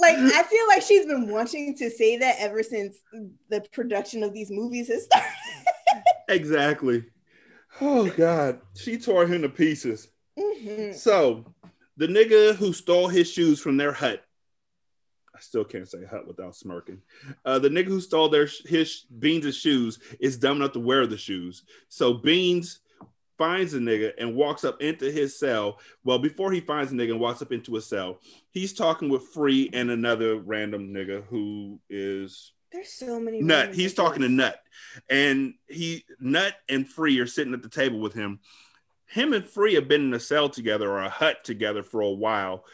S2: Like I feel like she's been wanting to say that ever since the production of these movies has started.
S1: Exactly. Oh God, she tore him to pieces.
S2: Mhm.
S1: So, the nigga who stole his shoes from their hut. I still can't say hut without smirking. Uh, the nigga who stole their his Beans' shoes is dumb enough to wear the shoes. So Beans finds a nigga and walks up into his cell. Well, before he finds a nigga and walks up into a cell, he's talking with Free and another random nigga who is
S2: There's so many.
S1: Nut. He's talking to Nut, and he Nut and Free are sitting at the table with him. Him and Free have been in a cell together or a hut together for a while,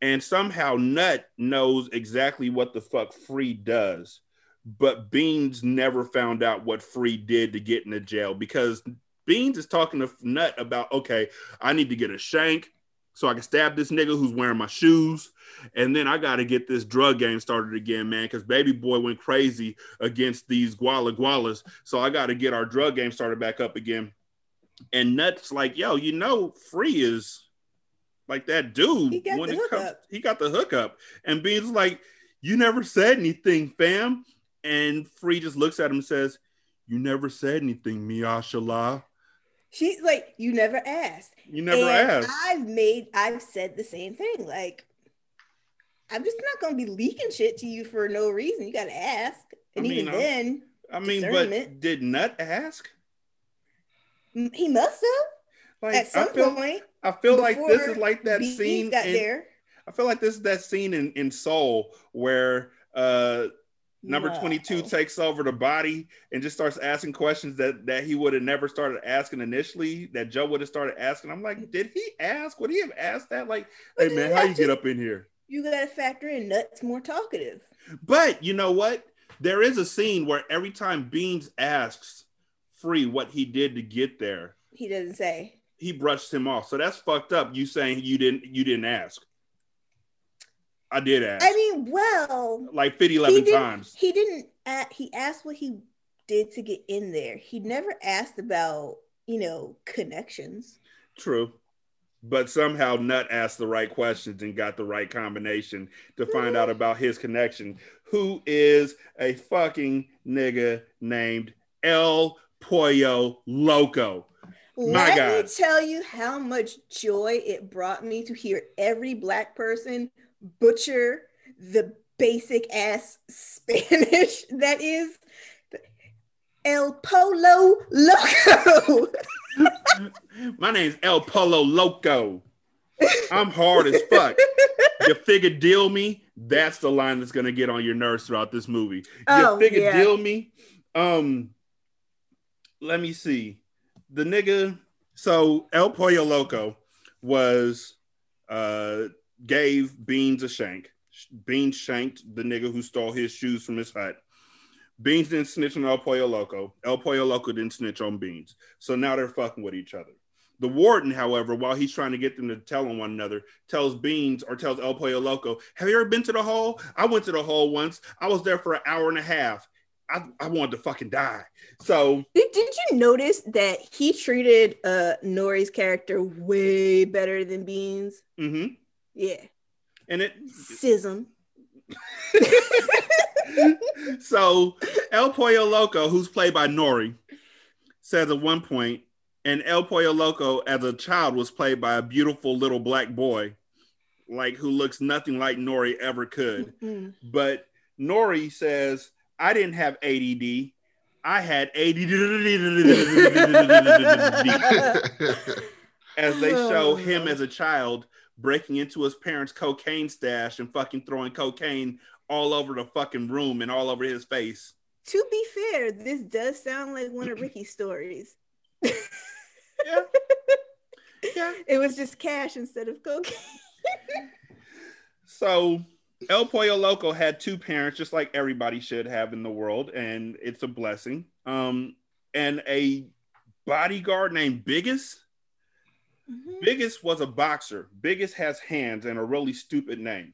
S1: and somehow Nut knows exactly what the fuck Free does, but Beans never found out what Free did to get into jail because Beans is talking to Nut about okay, I need to get a shank. So I can stab this nigga who's wearing my shoes. And then I got to get this drug game started again, man, because baby boy went crazy against these guala gualas. So I got to get our drug game started back up again. And Nuts like, yo, you know, Free is like that dude.
S2: He got
S1: when
S2: the
S1: it comes,
S2: hookup.
S1: he got the hookup. And Beans is like, you never said anything, fam. And Free just looks at him and says, you never said anything, Miashala.
S2: She's like, you never asked.
S1: You never
S2: And
S1: asked.
S2: I've made, I've said the same thing. Like, I'm just not gonna be leaking shit to you for no reason. You gotta ask, and
S1: I mean,
S2: even
S1: I'm-
S2: then,
S1: I mean, but did Nut ask?
S2: he must have
S1: Like,
S2: at some
S1: I feel,
S2: point.
S1: I feel like this is like that
S2: Beans
S1: scene.
S2: got
S1: in-
S2: there.
S1: I feel like this is that scene in, in Soul where uh number
S2: No.
S1: 22 takes over the body and just starts asking questions that that he would have never started asking initially, that Joe would have started asking. I'm like, did he ask? Would he have asked that? Like,
S2: But
S1: hey man, how you
S2: to-
S1: get up in here?
S2: You gotta factor in nuts more talkative.
S1: But you know what? There is a scene where every time Beans asks Free what he did to get there,
S2: He doesn't say.
S1: he brushed him off. So that's fucked up. You saying you didn't you didn't ask. I did ask.
S2: I mean, well,
S1: like 50, 11
S2: didn't,
S1: times.
S2: He didn't. he asked what he did to get in there. He never asked about you know connections.
S1: True. But somehow Nut asked the right questions and got the right combination to find out mm-hmm. about his connection, who is a fucking nigga named El Pollo Loco. My
S2: Let me tell you how much joy it brought me to hear every black person butcher the basic ass Spanish that is El Polo Loco.
S1: My name's El Polo Loco. I'm hard as fuck. You figure deal me. That's the line that's gonna get on your nerves throughout this movie.
S2: Oh,
S1: you figure
S2: yeah.
S1: deal me. Um, let me see. The nigga. So El Pollo Loco was uh gave Beans a shank. Beans shanked the nigga who stole his shoes from his hut. Beans didn't snitch on El Pollo Loco. El Pollo Loco didn't snitch on Beans. So now they're fucking with each other. The warden, however, while he's trying to get them to tell on one another, tells Beans or tells El Pollo Loco, Have you ever been to the hole? I went to the hole once. I was there for an hour and a half. I, I wanted to fucking die. So
S2: Did, did you notice that he treated uh Nori's character way better than Beans?
S1: Mm-hmm.
S2: Yeah.
S1: And it
S2: Sism.
S1: so El Pollo Loco, who's played by Nori, says at one point, and El Pollo Loco as a child was played by a beautiful little black boy, like who looks nothing like Nori ever could.
S2: Mm.
S1: But Nori says, I didn't have ADD. I had ADD. as they show him as a child breaking into his parents' cocaine stash and fucking throwing cocaine all over the fucking room and all over his face.
S2: To be fair, this does sound like one of Ricky's stories.
S1: yeah. Yeah.
S2: It was just cash instead of cocaine.
S1: So El Pollo Loco had two parents, just like everybody should have in the world, and it's a blessing. Um, and a bodyguard named Biggest. Biggest was a boxer. Biggest has hands and a really stupid name.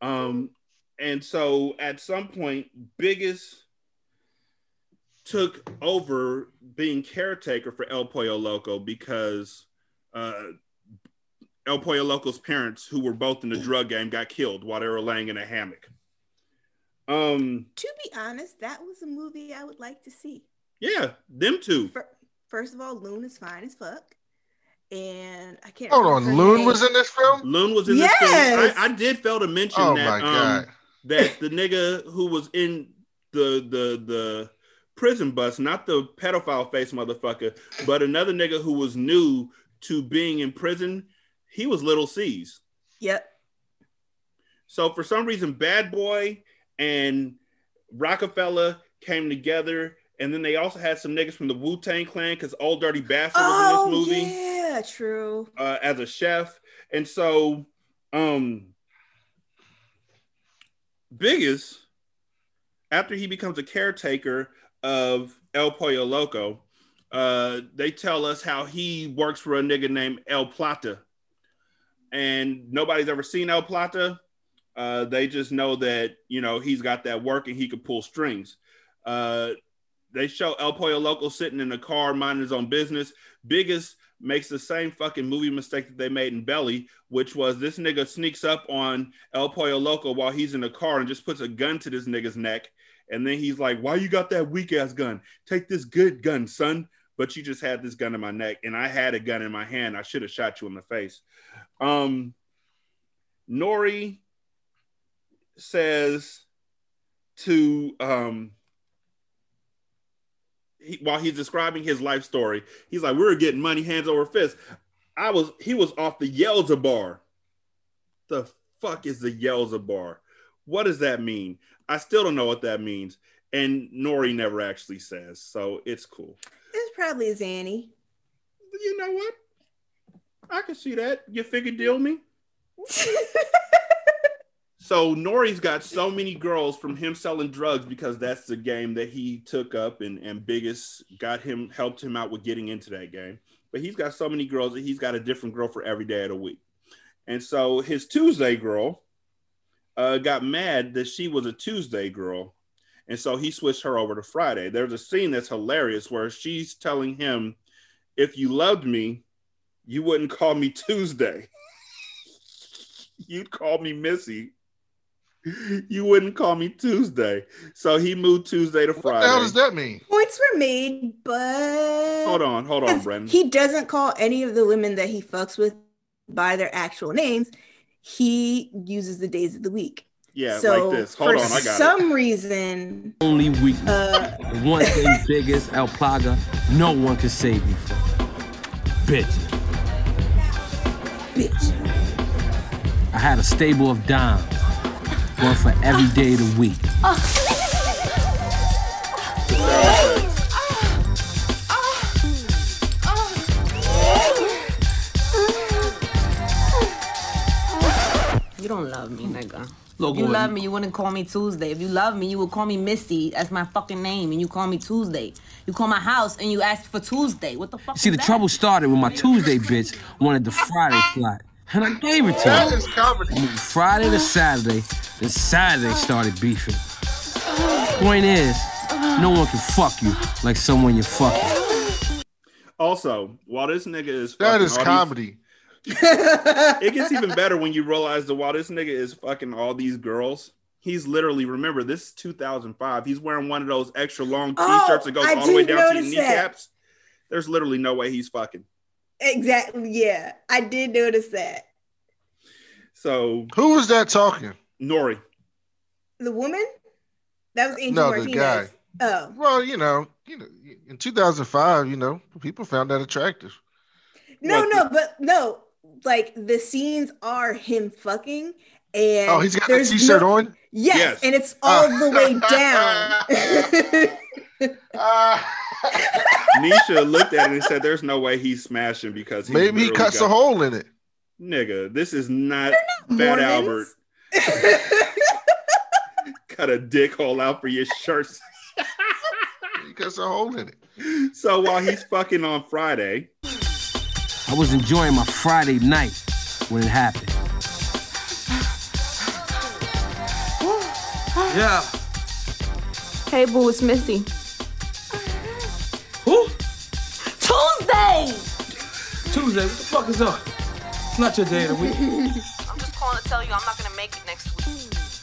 S1: Um, and so at some point, Biggest took over being caretaker for El Pollo Loco because uh, El Pollo Loco's parents, who were both in the drug game, got killed while they were laying in a hammock. Um,
S2: to be honest, that was a movie I would like to see.
S1: yeah, them two.
S2: First of all, Loon is fine as fuck. And I can't
S3: Hold on, Loon
S2: name.
S3: was in this film.
S1: Loon was in
S2: Yes!
S1: this film. I, I did fail to mention
S3: Oh
S1: that
S3: my
S1: um,
S3: God.
S1: that the nigga who was in the the the prison bus, not the pedophile face motherfucker, but another nigga who was new to being in prison, he was Lil' Cease.
S2: Yep.
S1: So for some reason, Bad Boy and Roc-A-Fella came together, and then they also had some niggas from the Wu Tang Clan because Old Dirty Bastard was
S2: Oh
S1: in this movie
S2: yeah, true.
S1: uh, as a chef, and so um, Biggest after he becomes a caretaker of El Pollo Loco, uh, they tell us how he works for a nigga named El Plata, and nobody's ever seen El Plata. Uh, they just know that you know he's got that work and he can pull strings. Uh, they show El Pollo Loco sitting in the car minding his own business. Biggest makes the same fucking movie mistake that they made in Belly, which was this nigga sneaks up on El Pollo Loco while he's in the car and just puts a gun to this nigga's neck. And then he's like, Why you got that weak ass gun? Take this good gun, son. But you just had this gun in my neck, and I had a gun in my hand. I should have shot you in the face. Um, Nori says to um he, while he's describing his life story, he's like, "We were getting money hands over fist." I was he was off the Yelza bar. The fuck is the Yelza bar? What does that mean? I still don't know what that means, and Nori never actually says, so it's cool.
S2: It's probably Zanny.
S1: You know what? I can see that. You figure deal me. So Nori's got so many girls from him selling drugs because that's the game that he took up and, and Biggest got him helped him out with getting into that game. but he's got so many girls that he's got a different girl for every day of the week. And so his Tuesday girl uh, got mad that she was a Tuesday girl. And so he switched her over to Friday. There's a scene that's hilarious where she's telling him, If you loved me, you wouldn't call me Tuesday. You'd call me Missy. You wouldn't call me Tuesday. So he moved Tuesday to Friday.
S3: What the hell does that mean?
S2: Points were made, but
S1: Hold on, hold on, Brandon.
S2: he doesn't call any of the women that he fucks with by their actual names. He uses the days of the week.
S1: Yeah,
S2: so
S1: like this. Hold
S2: for
S1: on, I got
S2: some reason,
S10: Only weakness.
S2: uh,
S10: one thing biggest is El Plaga, no one can save me from. Bitch.
S2: bitch.
S10: I had a stable of dimes, one for every day of the week.
S12: You don't love me, nigga.
S10: Look,
S12: you love me, you wouldn't call me Tuesday. If you love me, you would call me Missy. That's my fucking name, and you call me Tuesday. You call my house and you ask for Tuesday. What the fuck?
S10: See,
S12: is
S10: the
S12: that?
S10: trouble started when my Tuesday bitch wanted the Friday slot, and I gave it to her.
S3: is comedy.
S10: Friday to Saturday, then they started beefing. Point is, no one can fuck you like someone you're fucking.
S1: Also, while this nigga is
S3: That
S1: fucking
S3: is
S1: all these-
S3: comedy.
S1: it gets even better when you realize that while this nigga is fucking all these girls, he's literally remember this is 2005. He's wearing one of those extra long
S2: Oh,
S1: t-shirts that goes
S2: I
S1: all the way down to your
S2: notice that.
S1: kneecaps. There's literally no way he's fucking.
S2: Exactly. Yeah, I did notice that.
S1: So
S3: Who was that talking?
S1: Nori,
S2: The woman that was Angel
S3: No, the guy.
S2: Oh
S3: Well, you know, you know, in 2005, you know, people found that attractive.
S2: no,
S1: What
S2: no, but no. Like the scenes are him fucking, and
S3: Oh, he's got the
S2: there's
S3: t-shirt
S2: no-
S3: on.
S2: Yes,
S1: Yes.
S2: and it's all the way down.
S3: Ah.
S1: Nisha looked at it and said, "There's no way he's smashing because he's
S3: Maybe he cuts
S1: got-
S3: a hole in it.
S1: Nigga, this is not Fat
S2: Mormons.
S1: Albert. Cut a dick hole out for your shirts.
S3: He cuts a hole in it.
S1: So while he's fucking on Friday,
S10: I was enjoying my Friday night when it happened. Yeah.
S12: Hey, boo, it's Missy.
S10: Who?
S12: Tuesday.
S10: Tuesday. What the fuck is up? It's not your day of the week.
S12: I'm just calling to tell you I'm not gonna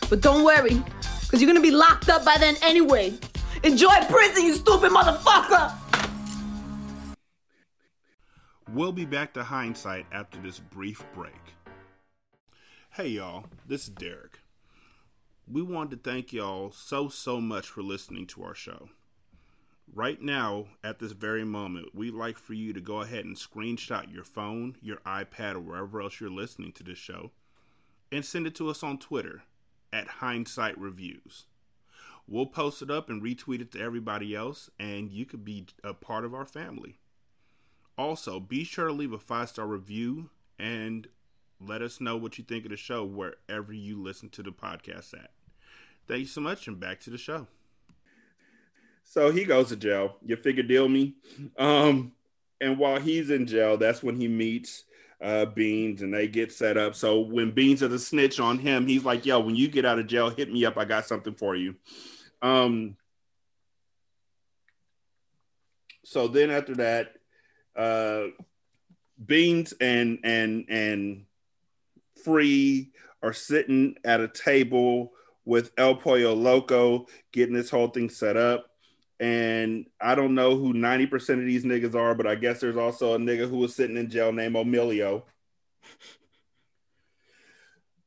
S12: But don't worry, because you're gonna be locked up by then anyway. Enjoy prison, you stupid motherfucker!
S1: We'll be back to hindsight after this brief break. Hey, y'all, this is Derek. We wanted to thank y'all so, so much for listening to our show. Right now, at this very moment, we'd like for you to go ahead and screenshot your phone, your iPad, or wherever else you're listening to this show and send it to us on Twitter at Hindsight Revues. We'll post it up and retweet it to everybody else, and you could be a part of our family. Also, be sure to leave a five star review and let us know what you think of the show wherever you listen to the podcast at. Thank you so much, and back to the show. So he goes to jail. You figure deal me. Um, and while he's in jail, that's when he meets uh, Beans and they get set up. So when Beans is a snitch on him, he's like, "Yo, when you get out of jail, hit me up. I got something for you." Um. So then after that, uh, Beans and and and Free are sitting at a table with El Pollo Loco, getting this whole thing set up. And I don't know who 90% of these niggas are, but I guess there's also a nigga who was sitting in jail named Emilio.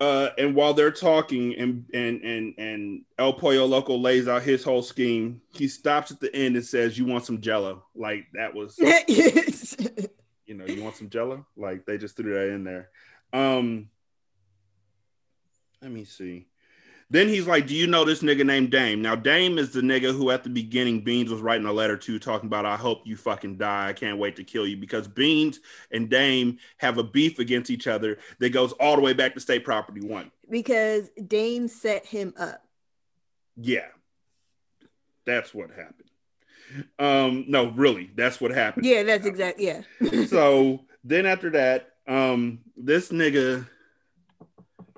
S1: Uh, and while they're talking and and and and El Pollo Loco lays out his whole scheme, he stops at the end and says, "You want some Jello?" Like that was, you know, you want some Jello? Like they just threw that in there. Um, let me see. Then he's like, Do you know this nigga named Dame? Now, Dame is the nigga who at the beginning Beans was writing a letter to talking about, I hope you fucking die. I can't wait to kill you because Beans and Dame have a beef against each other that goes all the way back to state property one.
S2: because Dame set him up.
S1: Yeah. That's what happened. Um, no, really, that's what happened.
S2: Yeah, that's exactly yeah.
S1: so then after that, um, this nigga,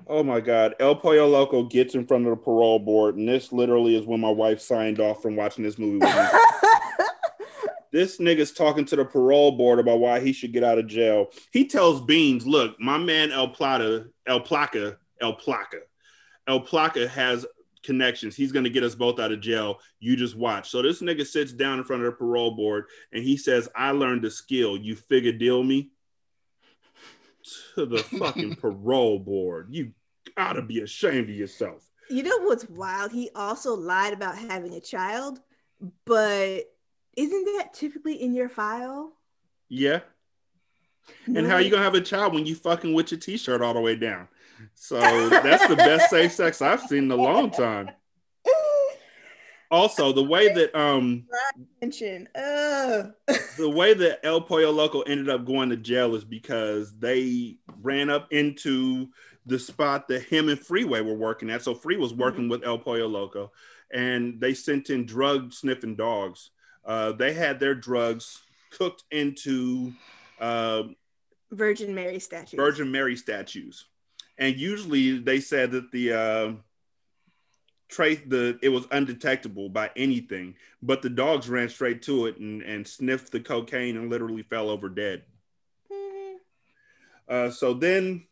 S1: oh my god, El Pollo Loco gets in front of the parole board, and this literally is when my wife signed off from watching this movie. With me. this nigga's talking to the parole board about why he should get out of jail. He tells Beans, "Look, my man El Plata, El Placa, El Placa, El Placa has." Connections. He's going to get us both out of jail. You just watch. So this nigga sits down in front of the parole board and he says, I learned a skill. You figure deal me to the fucking parole board. You gotta be ashamed of yourself.
S2: You know what's wild? He also lied about having a child, but isn't that typically in your file?
S1: Yeah. And how you gonna have a child when you fucking with your t-shirt all the way down? So that's the best safe sex I've seen in a long time. Also, the way that um
S2: Mention. Uh.
S1: the way that El Pollo Loco ended up going to jail is because they ran up into the spot that him and Freeway were working at. So Free was working with El Pollo Loco, and they sent in drug sniffing dogs. Uh, they had their drugs cooked into uh,
S2: Virgin Mary statues.
S1: Virgin Mary statues, and usually they said that the uh, trace the it was undetectable by anything, but the dogs ran straight to it and, and sniffed the cocaine and literally fell over dead. Uh, so then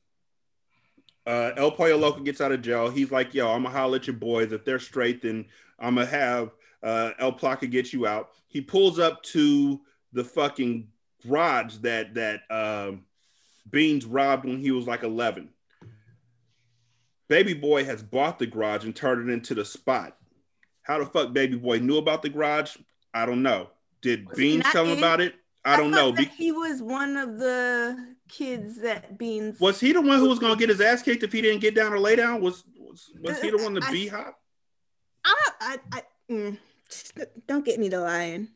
S1: uh, El Pollo Loco gets out of jail. He's like, yo, I'm gonna holler at your boys. If they're straight, then I'm gonna have uh, El Placa get you out. He pulls up to the fucking garage that that uh, Beans robbed when he was like 11. Baby Boy has bought the garage and turned it into the spot. How the fuck Baby Boy knew about the garage? I don't know. Did
S2: Was
S1: Beans tell him
S2: in-
S1: about it? I don't know. Be-
S2: he was one of the kids that Beans.
S1: was he the one who was gonna get his ass kicked if he didn't get down or lay down? Was was, was he the one to
S2: I-
S1: be hop?
S2: I, I, I, mm, don't get me to lying.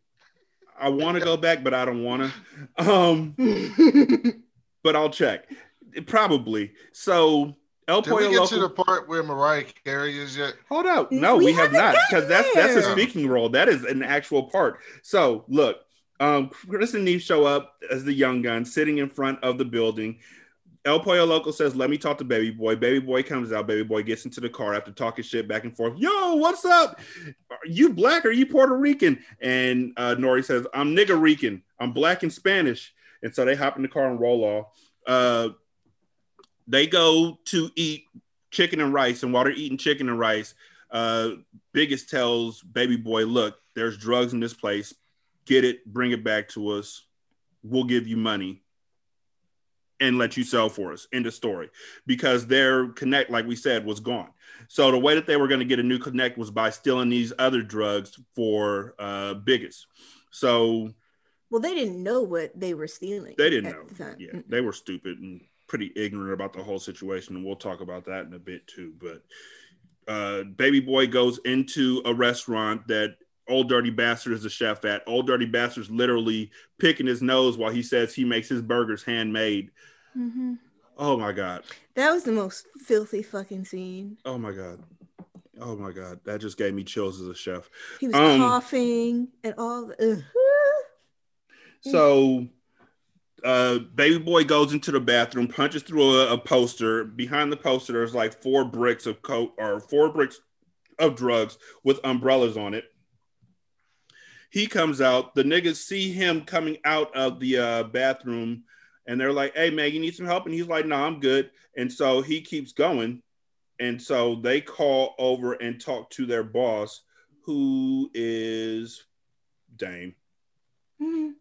S1: I want to go back, but I don't want to. Um, but I'll check. Probably. So El
S3: Did we
S1: Pollo
S3: get to the part where Mariah Carey is yet?
S1: Hold up. No, we, have not because that's that's a speaking role. That is an actual part. So look, um, Chris and Neef show up as the young gun sitting in front of the building. El Pollo Loco says, "Let me talk to Baby Boy." Baby Boy comes out. Baby Boy gets into the car after talking shit back and forth. Yo, what's up? Are you black or you Puerto Rican? And uh, Nori says, "I'm nigga Rican. I'm black and Spanish." And so they hop in the car and roll off. Uh, they go to eat chicken and rice, and while they're eating chicken and rice, uh, Biggest tells Baby Boy, "Look, there's drugs in this place. Get it, bring it back to us. We'll give you money." and let you sell for us. End of story. Because their connect, like we said, was gone. So the way that they were going to get a new connect was by stealing these other drugs for uh biggest. So
S2: Well, they didn't know what they were stealing.
S1: they didn't know.
S2: the.
S1: Yeah, they were stupid and pretty ignorant about the whole situation, and we'll talk about that in a bit too. But uh, Baby Boy goes into a restaurant that Old Dirty Bastard is the chef at. Old Dirty Bastard's literally picking his nose while he says he makes his burgers handmade.
S2: Mhm.
S1: Oh my god!
S2: That was the most filthy fucking scene.
S1: Oh my god! Oh my god! That just gave me chills as a chef.
S2: He was
S1: Um,
S2: coughing and all. The.
S1: So, uh, baby boy goes into the bathroom, punches through a, a poster. Behind the poster, there's like four bricks of coat or four bricks of drugs with umbrellas on it. He comes out. The niggas see him coming out of the uh, bathroom, and they're like, "Hey man, you need some help?" And he's like, "No, I'm good." And so he keeps going, and so they call over and talk to their boss, who is Dame.
S2: Mhm.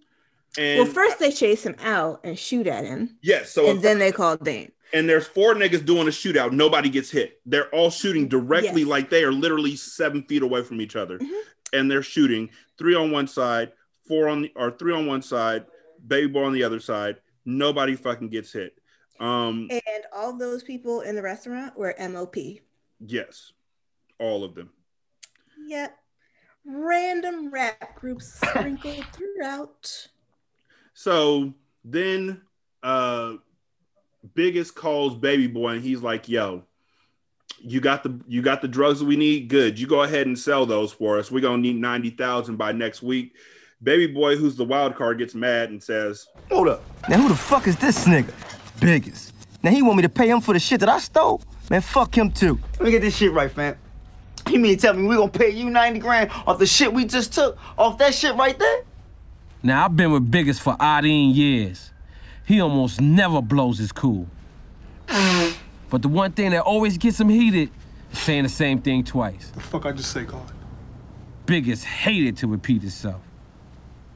S1: And
S2: well, first they chase him out and shoot at him,
S1: yes, so
S2: and then they call Dame.
S1: and there's four niggas doing a shootout. Nobody gets hit. They're all shooting directly,
S2: Yes.
S1: like they are literally seven feet away from each other,
S2: Mhm.
S1: and they're shooting three on one side, four on the or three on one side, baby boy on the other side. Nobody fucking gets hit. Um,
S2: And all those people in the restaurant were MOP.
S1: yes, all of them.
S2: Yep. Random rap groups sprinkled throughout.
S1: So then uh Biggest calls baby boy and he's like, yo, you got the you got the drugs that we need. Good. You go ahead and sell those for us. We're gonna need ninety thousand by next week. Baby boy, who's the wild card, gets mad and says,
S13: Hold up. Now who the fuck is this nigga? Biggest. Now he want me to pay him for the shit that I stole? Man, fuck him too.
S8: Let me get this shit right, fam. You mean to tell me we gonna pay you 90 grand off the shit we just took? Off that shit right there?
S10: Now, I've been with Biggest for 18 years. He almost never blows his cool. but the one thing that always gets him heated is saying the same thing twice.
S14: The fuck I just say, God?
S10: Biggest hated to repeat himself.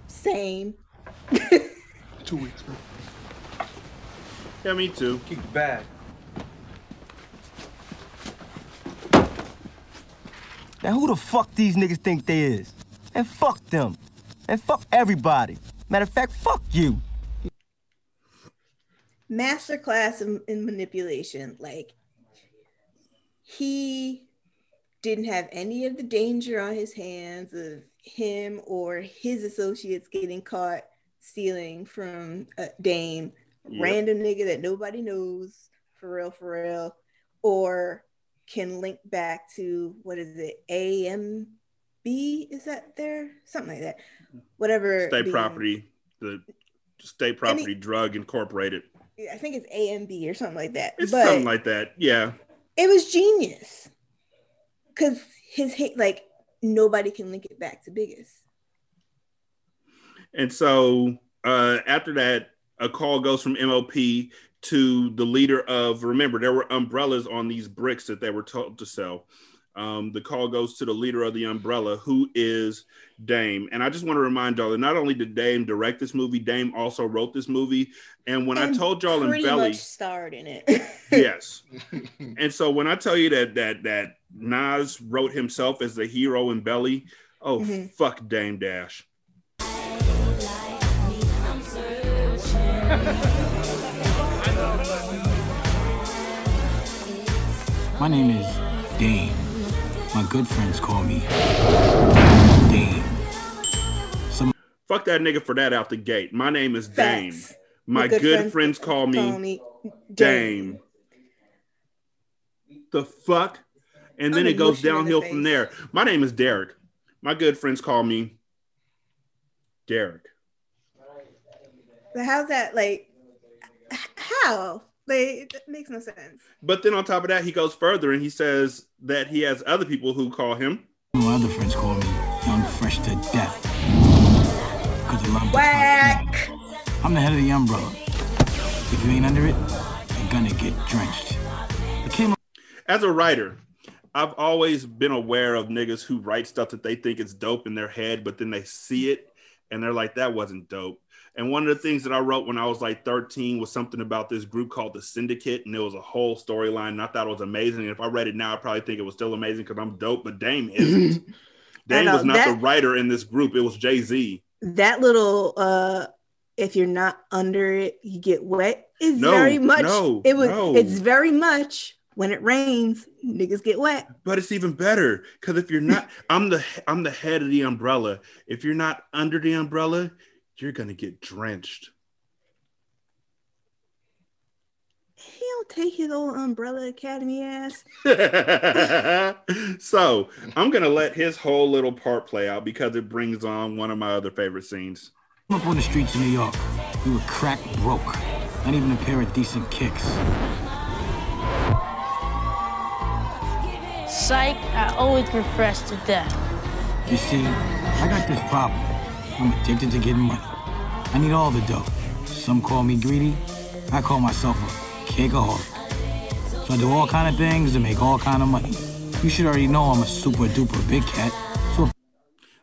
S2: Same.
S14: Two weeks, man.
S1: Yeah, me too.
S8: Keep the bag.
S13: Now who the fuck these niggas think they is? And fuck them. And fuck everybody. Matter of fact, fuck you.
S2: Masterclass in, in manipulation. Like he didn't have any of the danger on his hands of him or his associates getting caught stealing from a Dame,
S1: Yep.
S2: random nigga that nobody knows, for real, for real, or can link back to what is it, AMB? Is that there? Something like that. Whatever.
S1: State
S2: the-
S1: property, the state property drug incorporated.
S2: I think it's AMB or something like that.
S1: It's
S2: but
S1: something like that. Yeah.
S2: it was genius because his hate, like nobody can link it back to biggest.
S1: And so uh, after that, a call goes from MOP to the leader of. Remember, there were umbrellas on these bricks that they were told to sell. Um, the call goes to the leader of the umbrella, who is Dame. And I just want to remind y'all that not only did Dame direct this movie, Dame also wrote this movie. And when I told y'all in
S2: pretty
S1: Belly,
S2: much starred in it.
S1: yes. and so when I tell you that that that Nas wrote himself as the hero in Belly, oh
S2: Mhm.
S1: fuck Dame Dash.
S15: My name is Dame. My good friends call me Dame. Some
S1: Fuck that nigga for that out the gate. My name is Dame. My,
S2: My
S1: good,
S2: good
S1: friends,
S2: friends
S1: call me,
S2: call me
S1: Dame. The fuck? And then
S2: I'm
S1: it goes
S2: mushing in the
S1: downhill from there. My name is Derek. My good friends call me Derek.
S2: But how's that like? How? Like it makes no sense.
S1: But then on top of that, he goes further and he says that he has other people who call him
S15: my other friends call me Young Fresh to Death. Because I love the
S2: Whack.
S15: I'm the head of the umbrella. If you ain't under it, you're gonna get drenched. I came
S1: as a writer, I've always been aware of niggas who write stuff that they think is dope in their head, but then they see it and they're like, that wasn't dope. And one of the things that I wrote when I was like 13 was something about this group called the Syndicate, and it was a whole storyline. And I thought it was amazing. And if I read it now, I probably think it was still amazing because I'm dope, but Dame isn't. Dame
S2: know,
S1: was not the writer in this group, it was Jay Z.
S2: That little uh if you're not under it, you get wet is
S1: No,
S2: very much
S1: no,
S2: it was
S1: no.
S2: it's very much when it rains, niggas get wet.
S1: But it's even better because if you're not, I'm the I'm the head of the umbrella. If you're not under the umbrella, you're gonna get drenched.
S2: He don't take his old umbrella academy ass.
S1: so I'm gonna let his whole little part play out because it brings on one of my other favorite scenes.
S15: up on the streets of New York. We were crack broke. Not even a pair of decent kicks.
S5: Psych, I always been fresh to death.
S15: You see, I got this problem. I'm addicted to getting money. I need all the dough. Some call me greedy. I call myself a cakeaholic. So I do all kind of things to make all kind of money. You should already know I'm a super duper big cat. So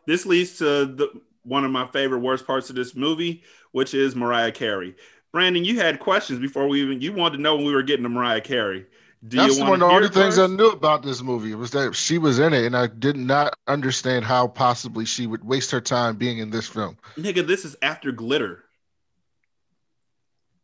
S1: This leads to the one of my favorite worst parts of this movie, which is Mariah Carey. Brandon, you had questions before we even you wanted to know when we were getting to Mariah Carey. Do
S3: That's
S1: you
S3: one of the only
S1: it
S3: things I knew about this movie was that she was in it, and I did not understand how possibly she would waste her time being in this film.
S1: Nigga, this is after glitter.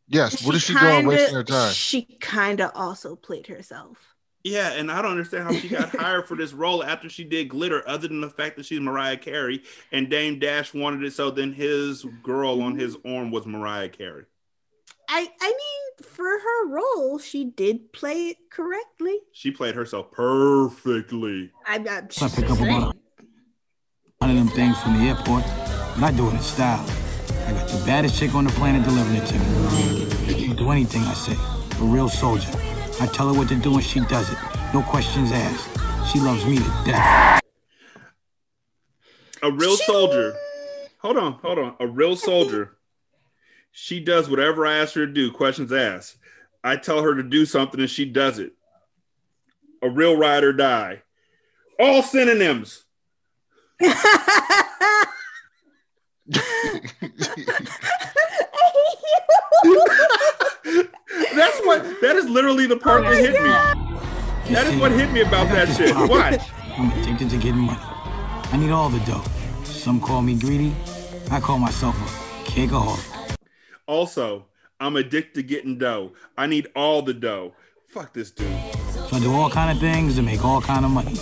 S3: Yes, what is she doing wasting her time?
S2: She kind of also played herself.
S1: Yeah, and I don't understand how she got hired for this role after she did glitter, other than the fact that she's Mariah Carey and Dame Dash wanted it so then his girl on his arm was Mariah Carey.
S2: I I mean, for her role, she did play it correctly.
S1: She played herself perfectly.
S2: I'm, I'm
S15: So I
S2: just
S15: pick up
S2: saying.
S15: about one of them things from the airport, but I do it in style. I got the baddest chick on the planet delivering it to me. She'll do anything I say. A real soldier. I tell her what to do and she does it. No questions asked. She loves me to death.
S1: A real soldier. Hold on, hold on. A real soldier. She does whatever I ask her to do, questions asked. I tell her to do something and she does it. A real ride or die. All synonyms. That's what that is literally the part oh that hit me. That is what hit me about that shit. Watch.
S15: I'm addicted to getting money. I need all the dough. Some call me greedy. I call myself a cakeaholic.
S1: Also, I'm addicted to getting dough. I need all the dough. Fuck this dude.
S15: So I do all kind of things to make all kind of money.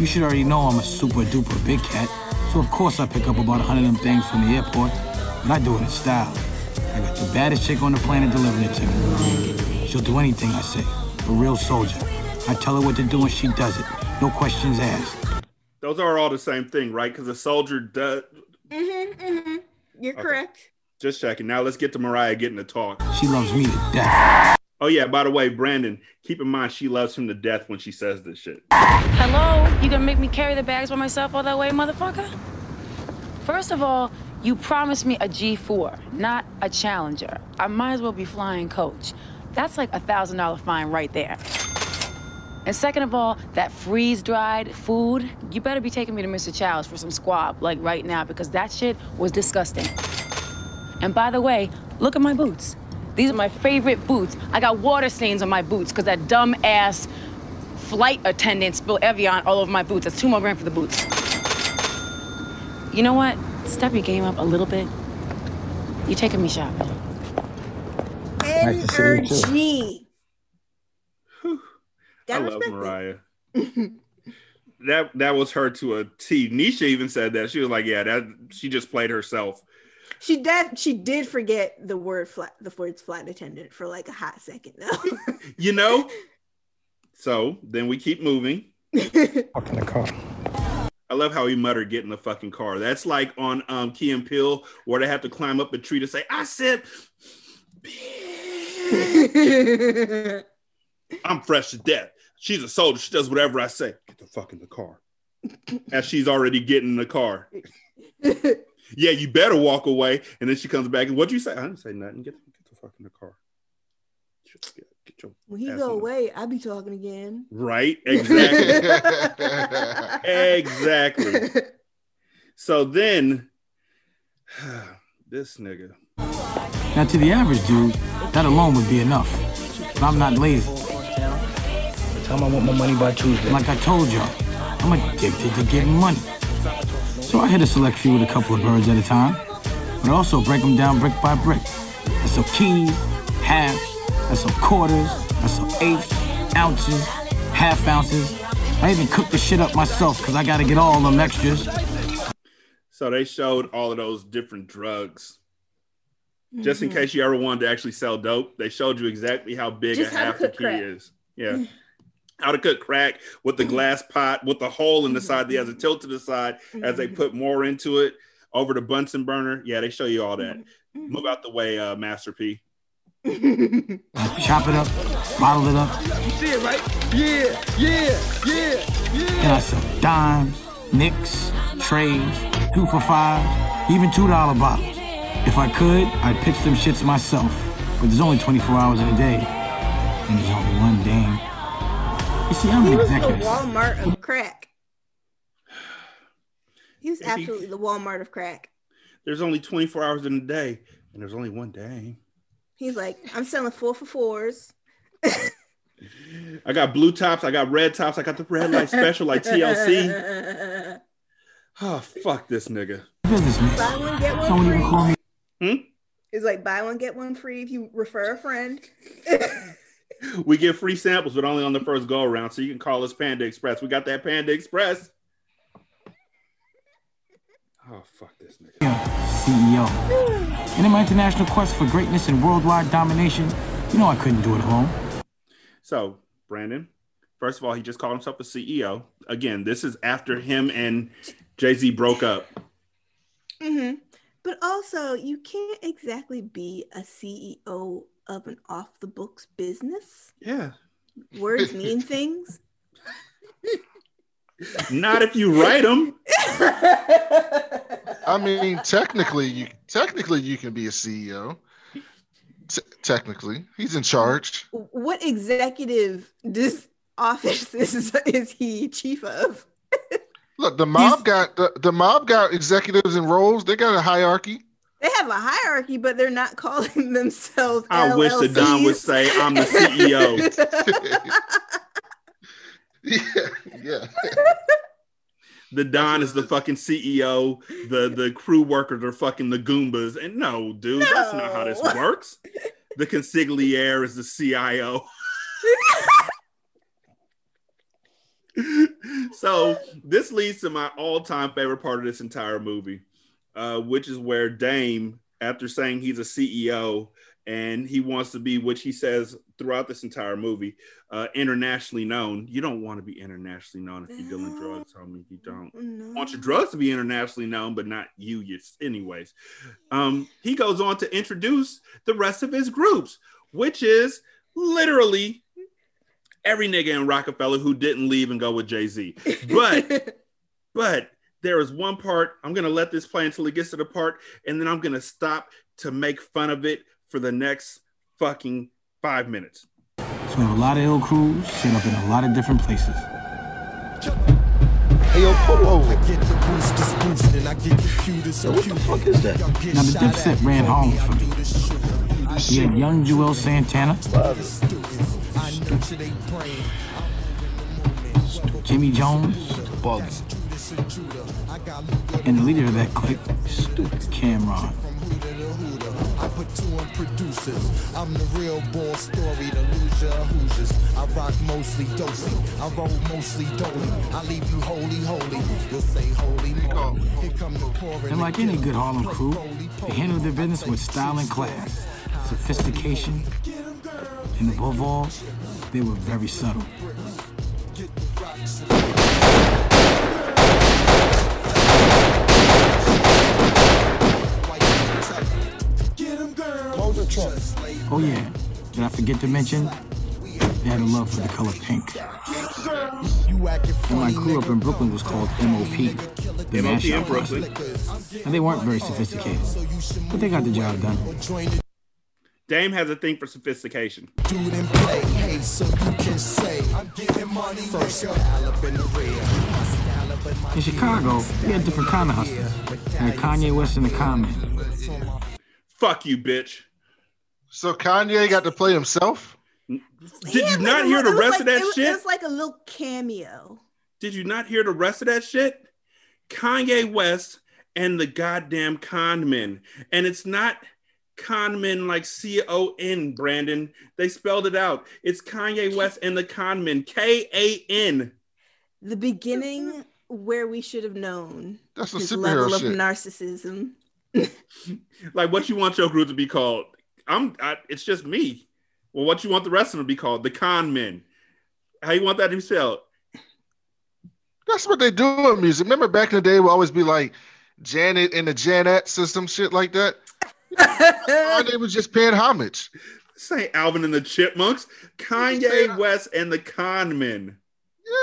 S15: You should already know I'm a super duper big cat. So of course I pick up about a hundred of them things from the airport, but I do it in style. I got the baddest chick on the planet delivering it to me. She'll do anything I say. A real soldier. I tell her what to do and she does it. No questions asked.
S1: Those are all the same thing, right? Because a soldier does.
S2: Mm-hmm, mm-hmm. You're
S1: Okay.
S2: correct.
S1: Just checking. Now let's get to Mariah getting to talk.
S15: She loves me to death.
S1: Oh yeah. By the way, Brandon, keep in mind she loves him to death when she says this shit.
S16: Hello? You gonna make me carry the bags by myself all that way, motherfucker? First of all, you promised me a G4, not a Challenger. I might as well be flying coach. That's like a thousand dollar fine right there. And second of all, that freeze dried food, you better be taking me to Mr. Chow's for some squab, like right now, because that shit was disgusting. And by the way, look at my boots. These are my favorite boots. I got water stains on my boots because that dumb ass flight attendant spilled Evian all over my boots. That's two more grand for the boots. You know what? Step your game up a little bit. You're taking me shopping.
S15: Nice to see you, too.
S2: Energy.
S1: I love
S2: respect
S1: Mariah. that that was her to a T. Nisha even said that. She was like, "Yeah, that she just played herself."
S2: She did. She did forget the word flat. The words flight attendant for like a hot second though.
S1: You know. so then we keep moving.
S13: Fuck in the car.
S1: I love how he muttered, "Get in the fucking car." That's like on um, Key and Peele, where they have to climb up a tree to say, "I said." I'm fresh to death. She's a soldier. She does whatever I say. Get the fuck in the car. As she's already getting in the car. yeah, you better walk away. And then she comes back and what'd you say? I didn't say nothing. Get, get the fuck in the car. Get, get your
S2: when he go
S1: in the-
S2: away, I'll be talking again.
S1: Right? Exactly. exactly. So then this nigga.
S15: Now, to the average dude, that alone would be enough. But I'm not lazy.
S13: Tell him I want my money by Tuesday.
S15: Like I told y'all, I'm addicted to getting money. So I hit a select few with a couple of birds at a time, but also break them down brick by brick. I sell keys, halves, I sell quarters, I sell eighths, ounces, half ounces. I even cook the shit up myself because I gotta get all them extras.
S1: So they showed all of those different drugs. Just in
S2: Mhm.
S1: case you ever wanted to actually sell dope, they showed you exactly how big
S2: Just
S1: a half a key
S2: crack.
S1: is. Yeah. How to cook crack with the mm-hmm. glass pot with the hole in the mm-hmm. side that has a tilt to the side as they mm-hmm. put more into it over the Bunsen burner. Yeah, they show you all that. Move out the way, uh, Master P.
S15: chop it up, bottle it up,
S14: You see it, right? Yeah, yeah, yeah, yeah.
S15: and I sell dimes, nicks, trays, two for five, even two dollar bottles. If I could, I'd pitch them shits myself. But there's only 24 hours in a day, and there's only one dame. You see, I'm
S2: He
S15: an
S2: was the. Walmart of crack. He was absolutely the Walmart of crack.
S1: There's only 24 hours in a day, and there's only one day.
S2: He's like, I'm selling four for fours.
S1: I got blue tops, I got red tops, I got the red light special like TLC. Oh, fuck this nigga.
S15: Businessman.
S2: Buy one, get one
S15: Someone even
S2: free.
S1: Hmm?
S2: It's like buy one, get one free if you refer a friend.
S1: We get free samples, but only on the first go around. So you can call us Panda Express. We got that Panda Express. Oh fuck this nigga.
S15: CEO. And in my international quest for greatness and worldwide domination, you know I couldn't do it alone.
S1: So, Brandon, first of all, he just called himself a CEO. Again, this is after him and Jay Z broke up.
S2: Mm-hmm. But also, you can't exactly be a CEO of an off the books business.
S1: Yeah.
S2: Words mean things.
S1: Not if you write them.
S3: I mean, technically, you technically you can be a CEO. T- technically, he's in charge.
S2: What executive this office is is he chief of?
S3: Look, the mob got the, the mob got executives and roles. They got a hierarchy.
S2: They have a hierarchy, but they're not calling themselves.
S1: I wish the Don would say, I'm the CEO.
S3: yeah, yeah.
S1: The Don is the fucking CEO. The the crew workers are fucking the Goombas. And no, dude, that's not how this works. The consigliere is the CIO. so this leads to my all-time favorite part of this entire movie, uh, which is where Dame, after saying he's a CEO and he wants to be, which he says throughout this entire movie, uh, internationally known. You don't want to be internationally known if you're dealing drugs, homie. You don't want your drugs to be internationally known, but not you. Yes, anyways. Um, he goes on to introduce the rest of his groups, which is literally every nigga in Roc-A-Fella who didn't leave and go with Jay Z. But but there is one part I'm gonna let this play until it gets to the part, and then I'm gonna stop to make fun of it for the next fucking five minutes.
S15: So a lot of ill crews set up in a lot of different places.
S14: Hey, yo, pull over.
S15: Yo, what the fuck is that? Now the Dipset ran home for me. We had young Juelz Santana, Jimmy Jones,
S9: Bugs.
S15: And the leader of that clique, stupid Cam'ron.
S17: I put two on producers. I'm the real born story, the loser Hoosiers. I rock mostly dosy. I roll mostly dolly. I leave you holy, holy. You'll say holy moly. Here come the pouring.
S15: And like any good Harlem crew, they handled their business with style and class, sophistication, and above all, they were very subtle. Oh yeah, did I forget to mention? They had a love for the color pink. And my crew up in Brooklyn was called MOP. The
S1: MOP in Brooklyn.
S15: And they weren't very sophisticated, but they got the job done.
S1: Dame has a thing for sophistication.
S17: Dude and play, hey, so you can say I'm getting money. First scallop in the rear.
S15: In Chicago, we had different kind of hustlers. We had Kanye West in the Common.
S1: Fuck you, bitch.
S3: So Kanye got to play himself.
S1: Did you not hear the rest
S2: like-
S1: of that
S2: it was,
S1: shit?
S2: It was like a little cameo.
S1: Did you not hear the rest of that shit? Kanye West and the goddamn con men. And it's not con men like C O N, Brandon. They spelled it out. It's Kanye West and the con men. K A N.
S2: The beginning where we should have known
S1: That's some
S2: his
S1: superhero
S2: level of narcissism.
S1: Like what you want your group to be called? I'm. I, it's just me. Well, what you want the rest of them to be called? The con men. How you want that to be spelled?
S3: That's what they do in music. Remember back in the day, we always be like Janet and the Janet system, shit like that. they was just paying homage.
S1: Say Alvin and the Chipmunks. Kanye West and the con men.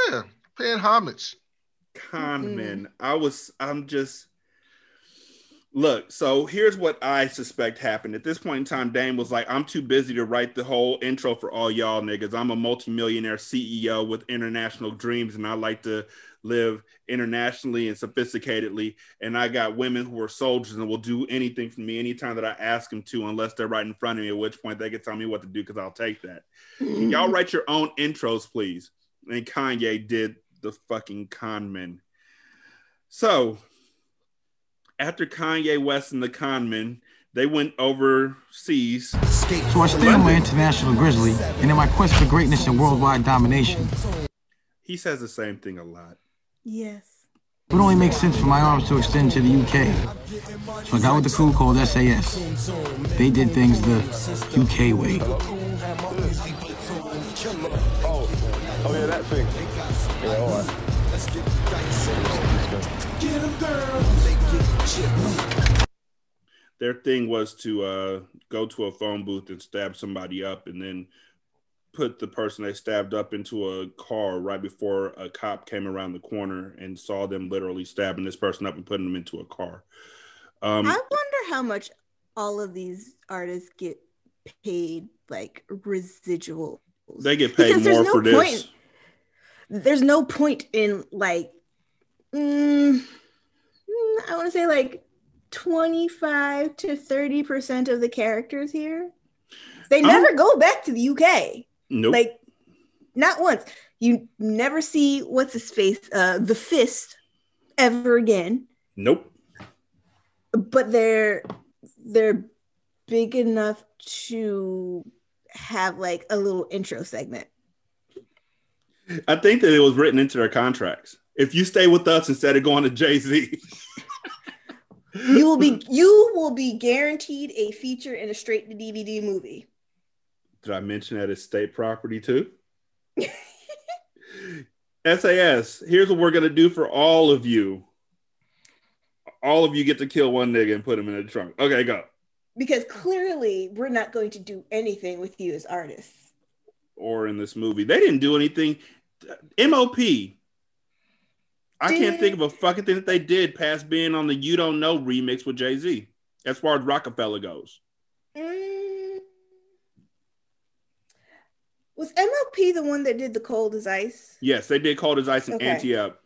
S3: Yeah, paying homage.
S1: con mm-hmm. men. I was, I'm just look. So here's what I suspect happened. At this point in time, Dame was like, I'm too busy to write the whole intro for all y'all niggas. I'm a multimillionaire CEO with international dreams, and I like to live internationally and sophisticatedly. And I got women who are soldiers and will do anything for me anytime that I ask them to, unless they're right in front of me, at which point they can tell me what to do because I'll take that. Can y'all write your own intros, please? And Kanye did the fucking con men. So after Kanye West and the con men, they went overseas.
S15: So I stayed on my international grizzly, and in my quest for greatness and worldwide domination,
S1: He says the same thing a lot.
S2: Yes.
S15: It would only make sense for my arms to extend to the UK. So I got with the crew called SAS. They did things the UK way.
S18: Oh, oh yeah, that thing. Yeah, all right.
S1: Their thing was to uh, go to a phone booth and stab somebody up, and then put the person they stabbed up into a car right before a cop came around the corner and saw them literally stabbing this person up and putting them into a car. Um,
S2: I wonder how much all of these artists get paid, like residuals.
S1: they get paid
S2: Because
S1: more
S2: no
S1: for this.
S2: point- There's no point in like, mm, I want to say like 25 to 30 percent of the characters here. They never go back to the UK.
S1: Nope.
S2: Like, not once. You never see what's his face, uh, the fist, ever again.
S1: Nope.
S2: But they're they're big enough to have like a little intro segment.
S1: I think that it was written into their contracts. If you stay with us instead of going to Jay Z,
S2: You will be you will be guaranteed a feature in a straight to DVD movie.
S1: did I mention that it's state property too? SAS, here's what we're gonna do for all of you. All of you get to kill one nigga and put him in a trunk. Okay, go.
S2: Because clearly we're not going to do anything with you as artists.
S1: Or in this movie, they didn't do anything. MOP. I can't think of a fucking thing that they did past being on the "You Don't Know" remix with Jay Z. As far as Roc-A-Fella goes,
S2: Mm. Was MOP the one that did the cold as ice?
S1: yes, they did "Cold as Ice" and
S2: Okay.
S1: "Ante Up,"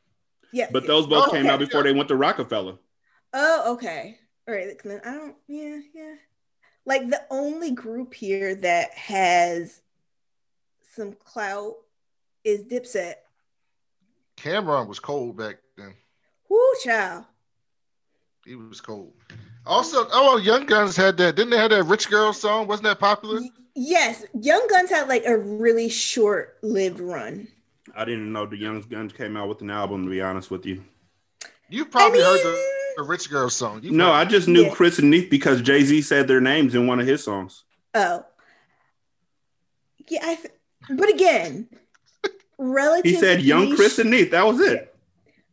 S2: Yes.
S1: but those both
S2: Oh,
S1: came
S2: okay.
S1: out before they went to Roc-A-Fella.
S2: Oh, okay. All right. I don't. Yeah, yeah. Like the only group here that has some clout is Dipset.
S3: Cam'ron was cold back then.
S2: Whoo, child.
S3: He was cold. Also, oh, Young Guns had that. Didn't they have that Rich Girl song? Wasn't that popular?
S2: Yes, Young Guns had like a really short-lived run.
S1: I didn't know the Young Guns came out with an album. To be honest with you,
S3: You probably heard the, the Rich Girl song. You
S1: no, I just knew
S2: Yeah.
S1: Chris and Neef because Jay Z said their names in one of his songs.
S2: Oh, yeah. I th- but again, relatively.
S1: He said "Young
S2: niche-
S1: Chris and Neef." That was it.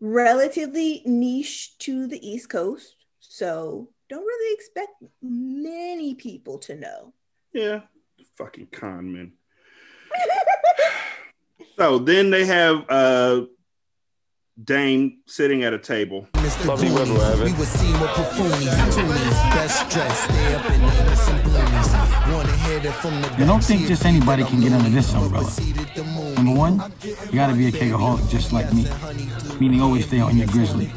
S2: relatively niche to the East Coast, so don't really expect many people to know.
S1: Yeah, fucking con man. so then they have uh Dame sitting at a table.
S18: Lovely weather, we're having.
S17: We were seen with Pafoonie, Toonies, best dressed, stay up in Amos and Wanna hear that from the
S15: You don't think just anybody can get under this umbrella? Number one, you gotta be a cakeaholic just like me, meaning always stay on your grizzly.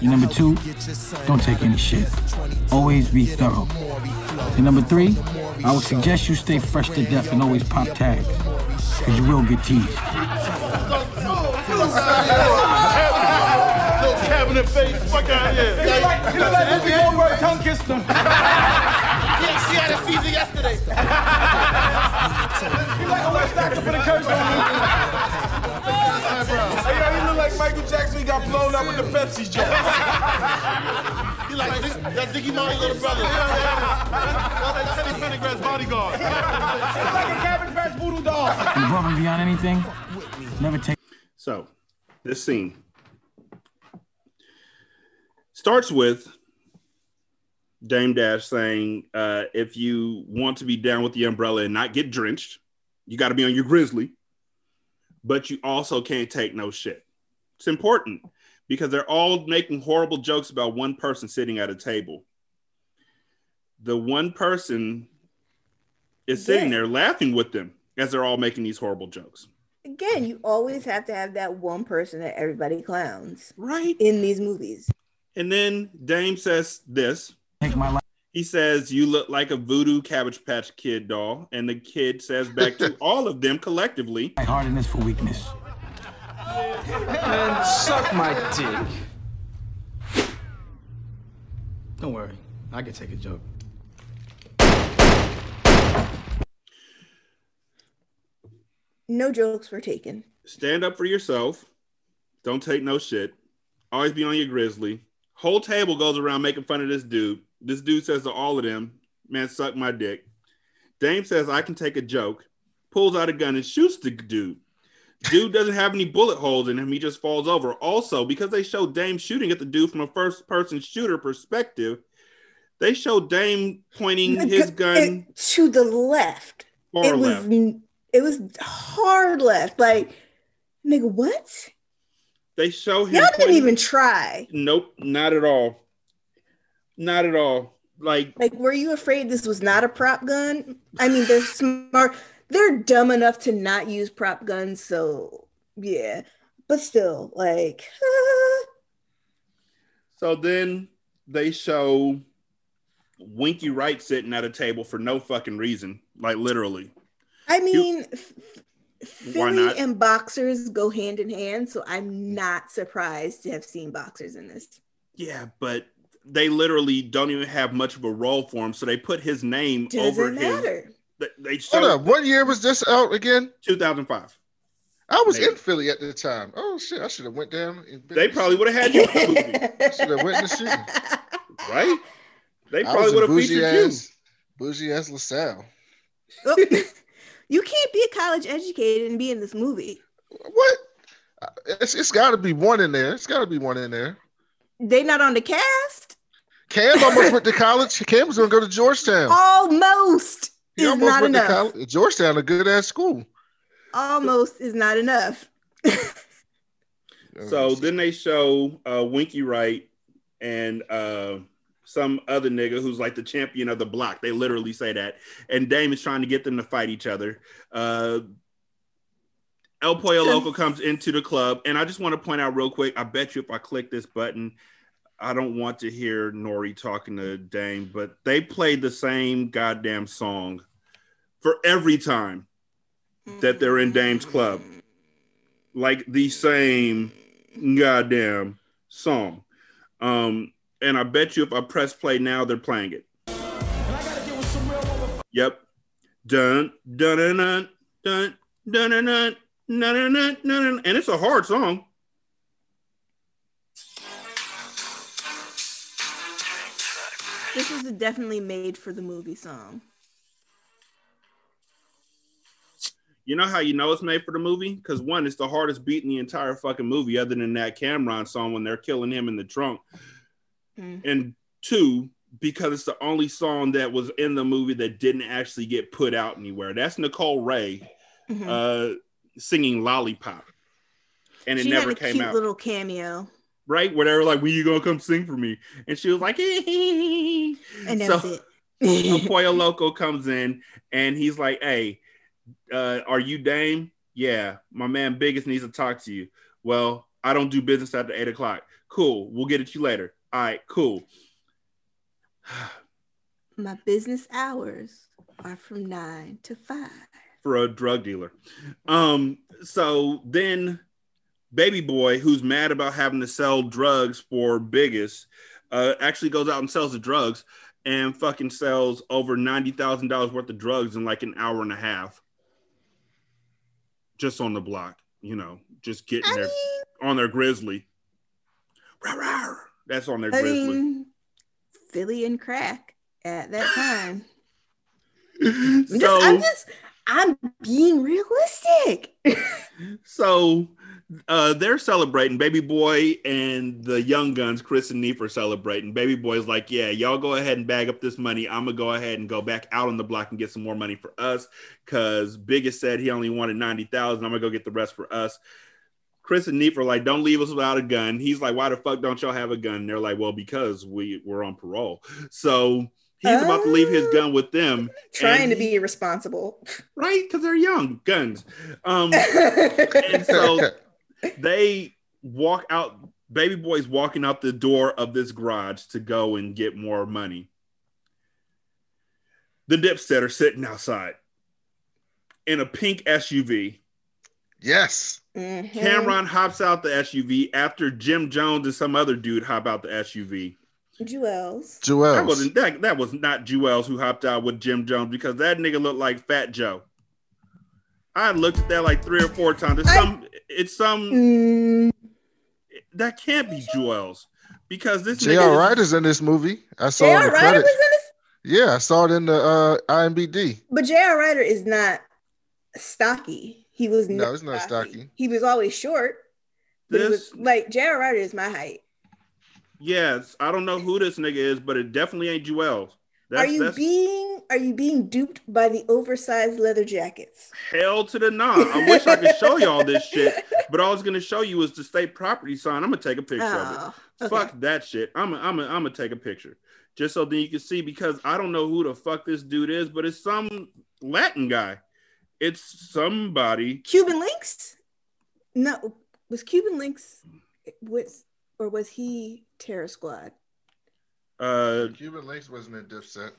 S15: And number two, don't take any shit. Always be thorough. And number three, I would suggest you stay fresh to death and always pop tags, because you will get teased.
S14: Cabinet face, fuck out here.
S19: He look like, Whoopi tongue kissed him.
S14: Yeah, she had a season yesterday.
S19: He like a West African put a curse on him.
S14: Hey, yo, he look like Michael Jackson. He got blown up with the Pepsi jar. he like Dick- that's Dickie Martin's little brother. That's Teddy Pendergrass bodyguard.
S19: It's like a Cabbage Patch voodoo doll.
S15: And above and beyond anything, never take.
S1: So this scene starts with Dame Dash saying, uh, if you want to be down with the umbrella and not get drenched, you got to be on your grizzly, but you also can't take no shit. It's important because they're all making horrible jokes about one person sitting at a table. The one person is sitting there laughing with them as they're all making these horrible jokes.
S2: Again, you always have to have that one person that everybody clowns,
S1: right?
S2: In these movies.
S1: And then Dame says this.
S15: Take my life.
S1: He says, You look like a voodoo Cabbage Patch Kid doll. And the kid says back to all of them collectively,
S15: My hardness for weakness.
S19: And suck my dick.
S15: Don't worry, I can take a joke.
S2: No jokes were taken.
S1: Stand up for yourself. Don't take no shit. Always be on your grizzly. Whole table goes around making fun of this dude. This dude says to all of them, "Man, suck my dick." Dame says, "I can take a joke." Pulls out a gun and shoots the dude. Dude doesn't have any bullet holes in him. He just falls over. Also, because they show Dame shooting at the dude from a first person shooter perspective, they show Dame pointing his gun
S2: to the left. it was it was hard left. Like, nigga, what?
S1: They show him.
S2: Y'all didn't
S1: pointing-
S2: even try.
S1: Nope, not at all. Not at all. Like
S2: Like, were you afraid this was not a prop gun? I mean, they're smart. They're dumb enough to not use prop guns, so yeah. But still, like,
S1: So then they show Winky Wright sitting at a table for no fucking reason, like literally.
S2: I mean, f- Philly and boxers go hand in hand, so I'm not surprised to have seen boxers in this.
S1: Yeah, but they literally don't even have much of a role for him, so they put his name over
S2: Doesn't
S1: his.
S2: matter.
S1: They, they
S3: Hold
S1: showed
S3: up. What year was this out again?
S1: 2005.
S3: I was
S1: Maybe.
S3: in Philly at the time. Oh shit! I should have went down. And
S1: They probably would have had you in the movie,
S3: should have went in the shooting.
S1: right? They probably would have
S3: bougie
S1: featured you.
S3: bougie ass LaSalle.
S2: Oh, you can't be a college educated and be in this movie.
S3: What? It's, it's got to be one in there. It's got to be one in there.
S2: They not on the cast.
S3: Cam almost went to college. Cam was gonna go to Georgetown.
S2: Almost
S3: He
S2: is
S3: almost
S2: not
S3: went to
S2: enough.
S3: college. Georgetown, a good ass school.
S2: Almost is not enough.
S1: So then they show uh, Winky Wright and uh, some other nigga who's like the champion of the block. They literally say that. And Dame is trying to get them to fight each other. Uh, El Pollo Loco comes into the club. And I just want to point out real quick I bet you if I click this button, I don't want to hear Nori talking to Dame, but they played the same goddamn song for every time that they're in Dame's club. Like the same goddamn song. Um, and I bet you if I press play now, they're playing it. Yep. Dun dun dun dun dun dun dun dun dun dun dun dun and it's a hard song.
S2: This is a definitely made for the movie song.
S1: You know how you know it's made for the movie? Because one, it's the hardest beat in the entire fucking movie, other than that Cam'ron song when they're killing him in the trunk.
S2: Mm.
S1: And two, because it's the only song that was in the movie that didn't actually get put out anywhere. That's Nicole Wray
S2: Mhm.
S1: uh, singing Lollipop. And it
S2: she
S1: never came
S2: cute
S1: out.
S2: little cameo,
S1: right? Where they were like, when you gonna come sing for me? And she was like,
S2: and that
S1: So-
S2: it.
S1: Pollo Loco comes in and he's like, Hey, uh, are you Dame? Yeah, my man Biggest needs to talk to you. Well, I don't do business after eight o'clock. Cool, we'll get at you later. All right, cool.
S2: My business hours are from nine to five.
S1: For a drug dealer. Um, so then Baby Boy, who's mad about having to sell drugs for Biggest, uh, actually goes out and sells the drugs and fucking sells over ninety thousand dollars worth of drugs in like an hour and a half. Just on the block, you know, just getting their on their grizzly. Rah, rah. That's on their
S2: I
S1: grizzly.
S2: mean, Philly and crack at that time. I'm just,
S1: So-
S2: I'm just, I'm being realistic.
S1: So uh, they're celebrating. Baby Boy and the Young Guns, Chris and Neef, are celebrating. Baby Boy's like, "Yeah, y'all go ahead and bag up this money. I'm gonna go ahead and go back out on the block and get some more money for us." Because Biggest said he only wanted ninety thousand. I'm gonna go get the rest for us. Chris and Neef are like, "Don't leave us without a gun." He's like, "Why the fuck don't y'all have a gun?" And they're like, "Well, because we we're on parole." So he's about to leave his gun with them,
S2: Trying to be irresponsible.
S1: right because they're young guns um and so they walk out baby boy's walking out the door of this garage to go and get more money the dipset are sitting outside in a pink suv
S3: yes
S2: Mm-hmm.
S1: Cam'ron hops out the suv after jim jones and some other dude hop out the suv
S2: Juelz.
S1: that wasn't that, that was not Juelz who hopped out with Jim Jones because that nigga looked like Fat Joe. I looked at that like three or four times. It's some it's some
S2: Mm,
S1: that can't be Juelz because this
S3: J.R.
S1: nigga is-
S3: in this movie. I saw in
S2: J.R.
S3: the
S2: Writer was in this,
S3: Yeah, I saw it in the uh, IMBD.
S2: but J.R. Writer is not stocky. He was
S3: No,
S2: not
S3: it's not stocky.
S2: He was always short. But it was,
S1: This-
S2: like J.R. Writer is my height.
S1: Yes, I don't know who this nigga is, but it definitely ain't Juelz. That's,
S2: are you
S1: that's
S2: being are you being duped by the oversized leather jackets?
S1: hell to the nah. I wish I could show y'all this shit, but all I was gonna show you is the state property sign. I'm gonna take a picture
S2: Oh,
S1: of it. Fuck that shit. I'm gonna I'm gonna I'm gonna take a picture just so then you can see because I don't know who the fuck this dude is, but it's some Latin guy. It's somebody.
S2: Cuban links? No, was Cuban links with or was he Terror Squad?
S1: Uh,
S3: Cuban Links wasn't in Dipset.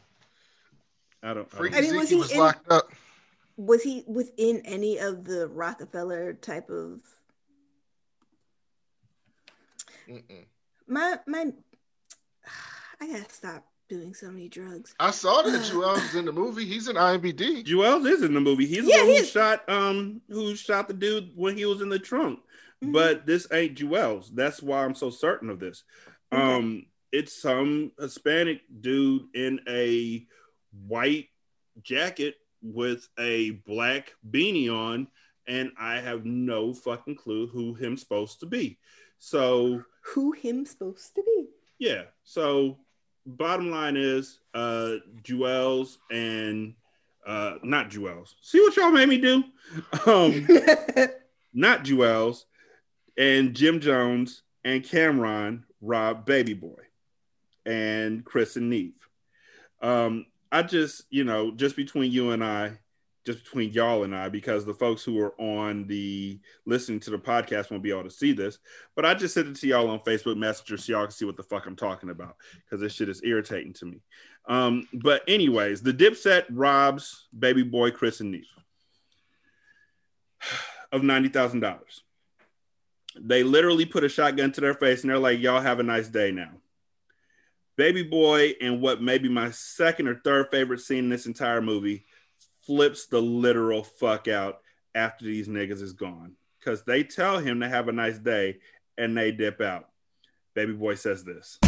S1: I don't.
S3: Freaky
S2: I mean, was he
S3: was
S2: in-
S3: locked up.
S2: Was he within any of the Roc-A-Fella type of
S3: Mm-mm.
S2: my my? I gotta stop doing so many drugs.
S3: I saw that Juelz was in the movie. He's in IMBD.
S1: Juelz is in the movie. He's the
S2: Yeah,
S1: one
S2: he
S1: who
S2: is.
S1: shot um who shot the dude when he was in the trunk.
S2: Mm-hmm.
S1: But this ain't Juelz. That's why I'm so certain of this. Um it's some Hispanic dude in a white jacket with a black beanie on, and I have no fucking clue who him supposed to be. So
S2: Who him supposed to be?
S1: yeah. So bottom line is uh Juelz and uh not Juelz. See what y'all made me do? Um not Juelz and Jim Jones and Cam'ron rob Baby Boy and Chris and Neef. Um I just, you know, just between you and I, just between y'all and I, because the folks who are on the listening to the podcast won't be able to see this, but I just sent it to y'all on Facebook Messenger so y'all can see what the fuck I'm talking about because this shit is irritating to me. Um, but anyways, the Dipset robs baby boy Chris and Neef of ninety thousand dollars. They literally put a shotgun to their face and they're like, "Y'all have a nice day now." Baby boy, and what may be my second or third favorite scene in this entire movie, flips the literal fuck out after these niggas is gone because they tell him to have a nice day and they dip out. Baby boy says this.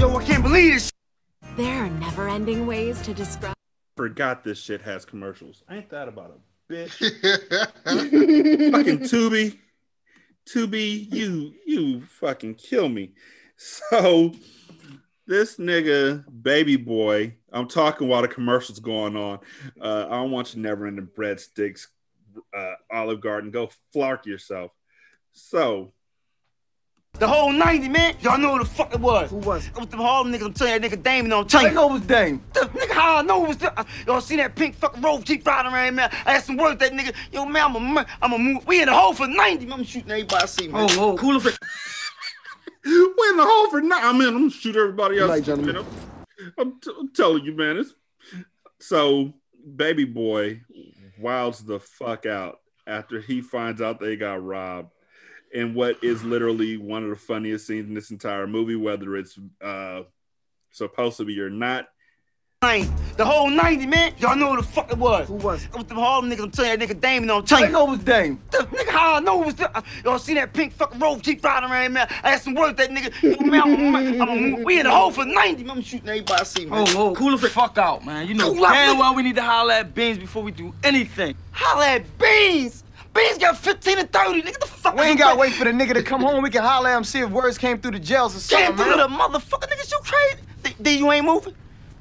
S8: Yo, I can't believe this.
S20: There are never ending ways to describe.
S1: Forgot this shit has commercials. Ain't that about a bitch? fucking Tubi. Tubi, you you fucking kill me. So this nigga, baby boy, I'm talking while the commercials going on. Uh, I don't want you never in the breadsticks, uh, Olive Garden. Go flark yourself. So
S8: The whole 90, man. Y'all know who the fuck it was. Who was? It was the Harlem niggas. I'm telling you, that nigga Dame, and I'm telling you. I know it was Dame. The, nigga, how I know it was the, Y'all see that pink fucking robe keep riding around, man? I had some words with that nigga. Yo, man, I'm a, mur- I'm a move. We in the hole for 90, man. I'm shooting everybody I see, man.
S1: Oh, oh.
S8: Cooler for...
S1: we in the hole for now. I mean, I'm gonna shoot everybody else.
S8: Night, gentlemen.
S1: I'm, I'm t- I'm telling you, man. It's so baby boy wilds the fuck out after he finds out they got robbed. And what is literally one of the funniest scenes in this entire movie, whether it's uh supposed to be or not.
S8: 90. The whole 90, man. Y'all know who the fuck it was. Who was? It was the Harlem niggas. I'm telling you, that nigga I'm telling you. I know it was Dame. The, nigga, how I know it was the, Y'all seen that pink fucking robe keep riding around, man? I had some words that nigga. Yo, man, I'm a, mur- I'm we in the hole for 90, man. I'm shooting everybody I see, man.
S15: Oh, oh, cool the fuck out, man. You know
S8: Cool
S15: damn well we need to holler at Beans before we do anything.
S8: Holla at Beans. Beans got 15 and 30. Nigga, the fuck
S9: We ain't gotta wait for the nigga to come home. We can holler at him, see if words came through the jails or something.
S8: Came through
S9: man.
S8: the motherfucker, niggas, you crazy? D, D, you ain't moving?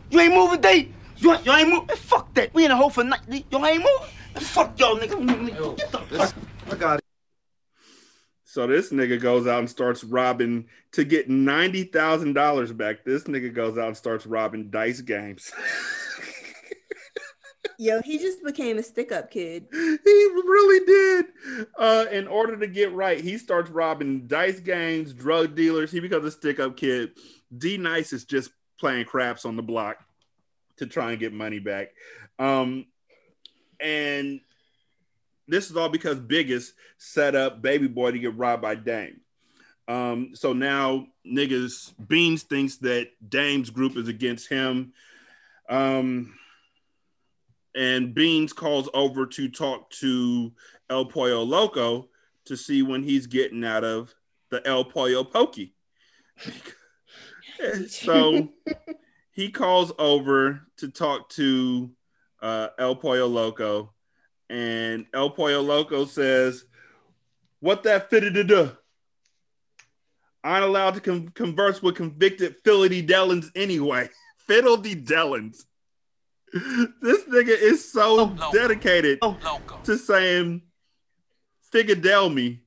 S8: You ain't moving, D? You ain't, you ain't moving? Fuck that. We in a hole for night. D. You ain't moving? Fuck y'all, nigga. Get the fuck.
S9: I got it.
S1: So this nigga goes out and starts robbing to get ninety thousand dollars back. This nigga goes out and starts robbing dice games.
S2: Yo, he just became a stick up kid.
S1: he really did. Uh, in order to get right, he starts robbing dice games, drug dealers. He becomes a stick up kid. D Nice is just playing craps on the block to try and get money back. Um, and this is all because Biggest set up Baby Boy to get robbed by Dame. Um, so now niggas Beans thinks that Dame's group is against him. Um, and Beans calls over to talk to El Pollo Loco to see when he's getting out of the El Pollo Pokey. so he calls over to talk to uh, El Pollo Loco, and El Pollo Loco says, "What that fitted to do? I'm allowed to con- converse with convicted Philly Dellins anyway. Fiddle Dellins. This nigga is so dedicated to saying Figadel me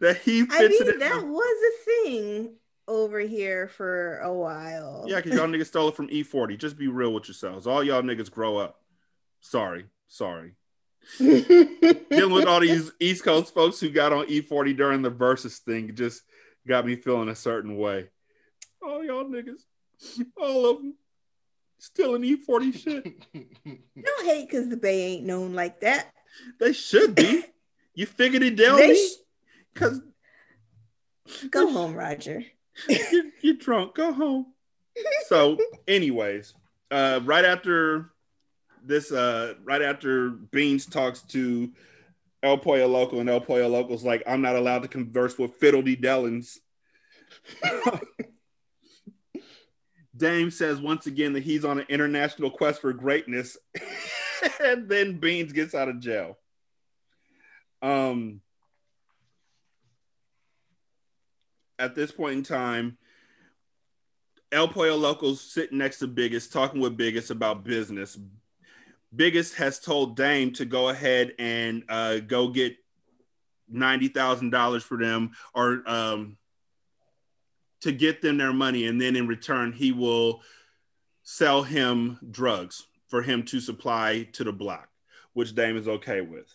S1: that he fits
S2: I mean,
S1: it in
S2: that was a thing over here for a while.
S1: Yeah, because y'all niggas stole it from E40. Just be real with yourselves. All y'all niggas grow up. Sorry. Sorry. Dealing with all these East Coast folks who got on E40 during the versus thing just got me feeling a certain way. All y'all niggas, all of them, still in E40 shit.
S2: Don't hate because the Bay ain't known like that.
S1: They should be. You figured it down
S2: They
S1: me?
S2: sh-
S1: Because
S2: Go home, Roger.
S1: you're, you're drunk. Go home. So, anyways, uh, right after this, uh, right after Beans talks to El Pollo Local, and El Pollo Local's like, I'm not allowed to converse with Fiddledy Dellins. Dame says once again that he's on an international quest for greatness, and then Beans gets out of jail. Um, at this point in time, El Pollo Loco's sitting next to Biggest, talking with Biggest about business. Biggest has told Dame to go ahead and uh, go get ninety thousand dollars for them, or um, to get them their money, and then in return he will sell him drugs for him to supply to the block, which Dame is okay with.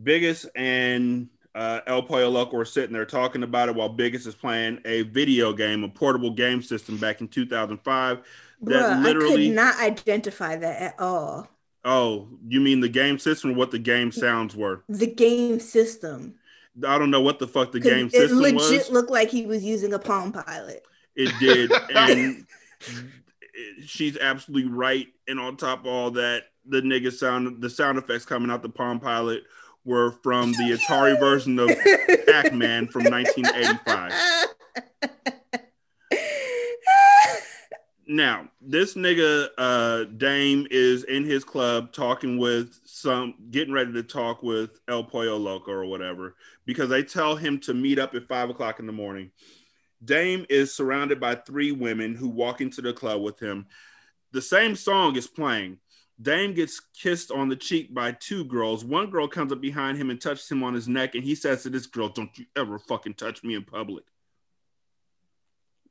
S1: Biggest and uh, El Pollo Loco are sitting there talking about it while Biggest is playing a video game, a portable game system back in 2005 that
S2: Bruh, I
S1: literally.
S2: could not identify that at all.
S1: Oh, you mean the game system or what the game sounds were?
S2: The game system.
S1: I don't know what the fuck the game system was.
S2: it legit looked like he was using a Palm Pilot.
S1: It did, and she's absolutely right. And on top of all that, the nigga sound, the sound effects coming out the Palm Pilot were from the Atari version of Pac-Man from 1985. Now, this nigga uh Dame is in his club talking with some getting ready to talk with El Pollo Loco or whatever because they tell him to meet up at five o'clock in the morning. Dame is surrounded by three women who walk into the club with him. The same song is playing. Dame gets kissed on the cheek by two girls. One girl comes up behind him and touches him on his neck, and he says to this girl, Don't you ever fucking touch me in public.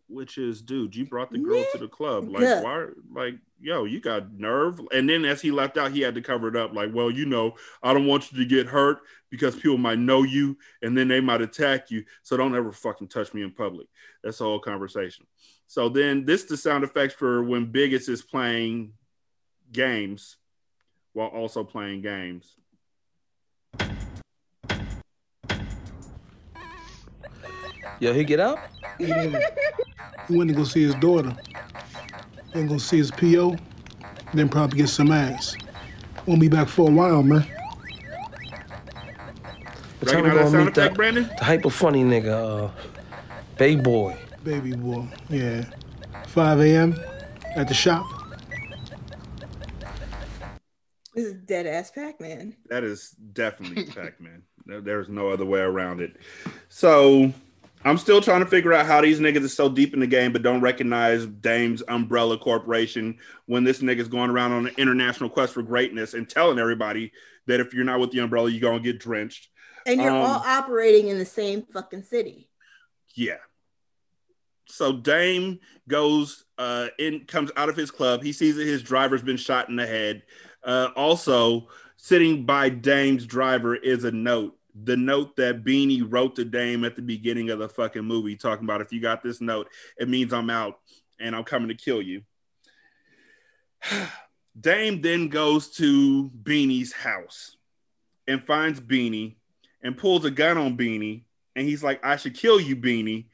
S1: Which is, dude, you brought the girl to the club. Like,
S2: Nigga.
S1: why? Like, yo, you got nerve. And then as he left out, he had to cover it up. Like, well, you know, I don't want you to get hurt because people might know you and then they might attack you. So don't ever fucking touch me in public. That's the whole conversation. So then this the sound effects for when Biggest is playing games while also playing games.
S21: Yo, he get out?
S22: Yeah. He went to go see his daughter. Then go see his PO. Then probably get some ass. Won't be back for a while, man.
S21: What time we
S1: Recognize that
S21: gonna meet the,
S1: effect, Brandon?
S21: the hyper funny nigga, uh, Bay Boy.
S22: Baby boy. Yeah. 5 a.m. at the shop.
S2: This is dead ass Pac Man.
S1: That is definitely Pac-Man. There's no other way around it. So I'm still trying to figure out how these niggas are so deep in the game, but don't recognize Dame's Umbrella Corporation when this nigga's going around on an international quest for greatness and telling everybody that if you're not with the umbrella, you're gonna get drenched.
S2: And you're
S1: Um,
S2: all operating in the same fucking city.
S1: Yeah. So Dame goes uh in comes out of his club. He sees that his driver's been shot in the head. Uh also sitting by Dame's driver is a note. The note that Beanie wrote to Dame at the beginning of the fucking movie, talking about if you got this note, it means I'm out and I'm coming to kill you. Dame then goes to Beanie's house and finds Beanie and pulls a gun on Beanie. And he's like, I should kill you, Beanie.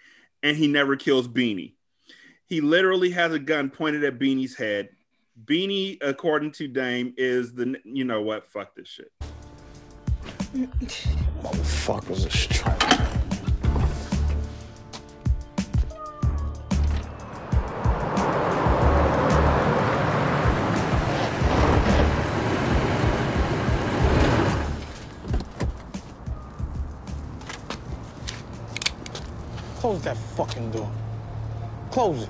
S1: And he never kills Beanie. He literally has a gun pointed at Beanie's head. Beanie, according to Dame, is the, you know what? Fuck this shit.
S15: Motherfuckers are straight. Close that fucking door. Close it.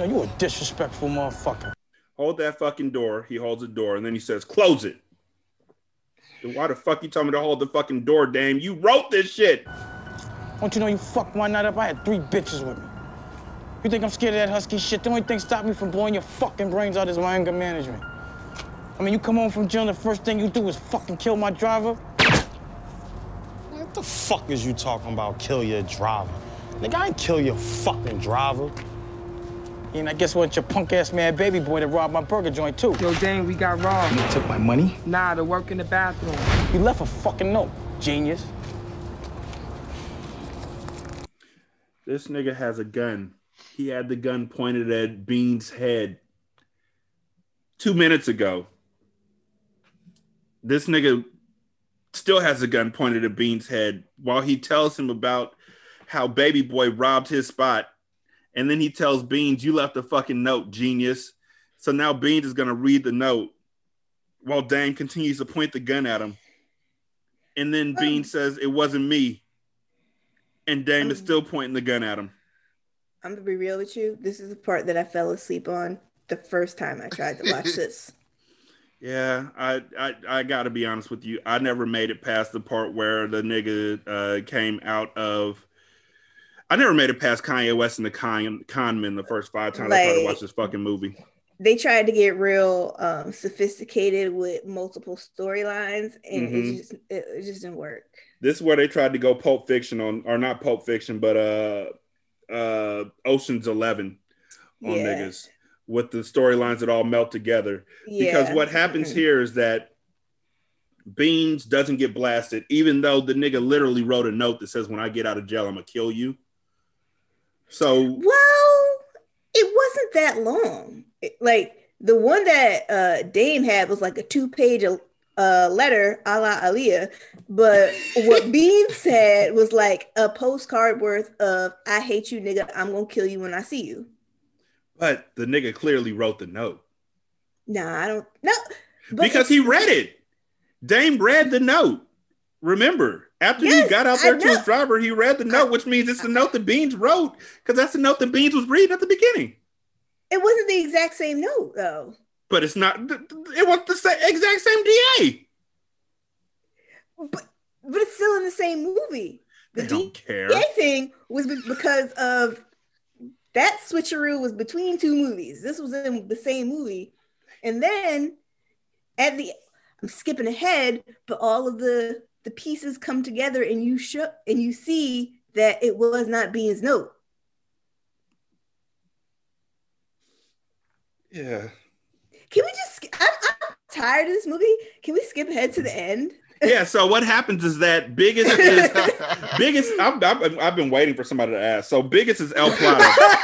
S15: No, you a disrespectful motherfucker.
S1: Hold that fucking door. He holds the door and then he says, close it. Then Why the fuck you tell me to hold the fucking door, Dame? You wrote this shit.
S15: Don't you know you fucked my night up? I had three bitches with me. You think I'm scared of that husky shit? The only thing stopping me from blowing your fucking brains out is my anger management. I mean, you come home from jail and the first thing you do is fucking kill my driver?
S23: What the fuck is you talking about? Kill your driver. Nigga, I ain't kill your fucking driver.
S15: And I guess what your punk ass mad baby boy that robbed my burger joint too.
S24: Yo, dang, we got robbed.
S15: You took my money?
S24: Nah, to work in the bathroom.
S15: You left a fucking note, genius.
S1: This nigga has a gun. He had the gun pointed at Bean's head two minutes ago. This nigga still has a gun pointed at Bean's head while he tells him about how Baby Boy robbed his spot. And then he tells Beans, You left a fucking note, genius. So now Beans is going to read the note while Dame continues to point the gun at him. And then Bean says, It wasn't me. And Dame is still pointing the gun at him.
S2: I'm gonna be real with you. This is the part that I fell asleep on the first time I tried to watch this.
S1: Yeah, I, I I gotta be honest with you. I never made it past the part where the nigga uh, came out of. I never made it past Kanye West and the con conman the first five times I tried to watch this fucking movie.
S2: They tried to get real um, sophisticated with multiple storylines, and
S1: Mhm.
S2: it just it, it just didn't work.
S1: This is where they tried to go Pulp Fiction on, or not Pulp Fiction, but uh, uh, Ocean's Eleven on
S2: Yeah.
S1: niggas with the storylines that all melt together. Because what happens
S2: Mhm.
S1: here is that Beans doesn't get blasted, even though the nigga literally wrote a note that says, "When I get out of jail, I'm gonna kill you." So
S2: Well, it wasn't that long. It- like the one that uh, Dame had was like a two-page uh, letter, a la Aaliyah. But what Bean said was like a postcard worth of "I hate you, nigga. I'm gonna kill you when I see you."
S1: But the nigga clearly wrote the note
S2: Nah, I don't. No,
S1: because he read it. Dame read the note. Remember, after he got out there to his driver, he read the note, which means it's the note that Beans wrote because that's the note that Beans was reading at the beginning.
S2: it wasn't the exact same note though.
S1: But it's not. It was the sa- exact same DA.
S2: But but it's still in the same movie. The
S1: They don't care.
S2: DA thing was because of that switcheroo was between two movies. This was in the same movie, and then at the I'm skipping ahead, but all of the the pieces come together, and you show and you see that it was not Bean's note.
S1: Yeah.
S2: Can we just? I'm, I'm tired of this movie. Can we skip ahead to the end?
S1: yeah. So what happens is that biggest is biggest. I've, I've, I've been waiting for somebody to ask. So biggest is El Plata.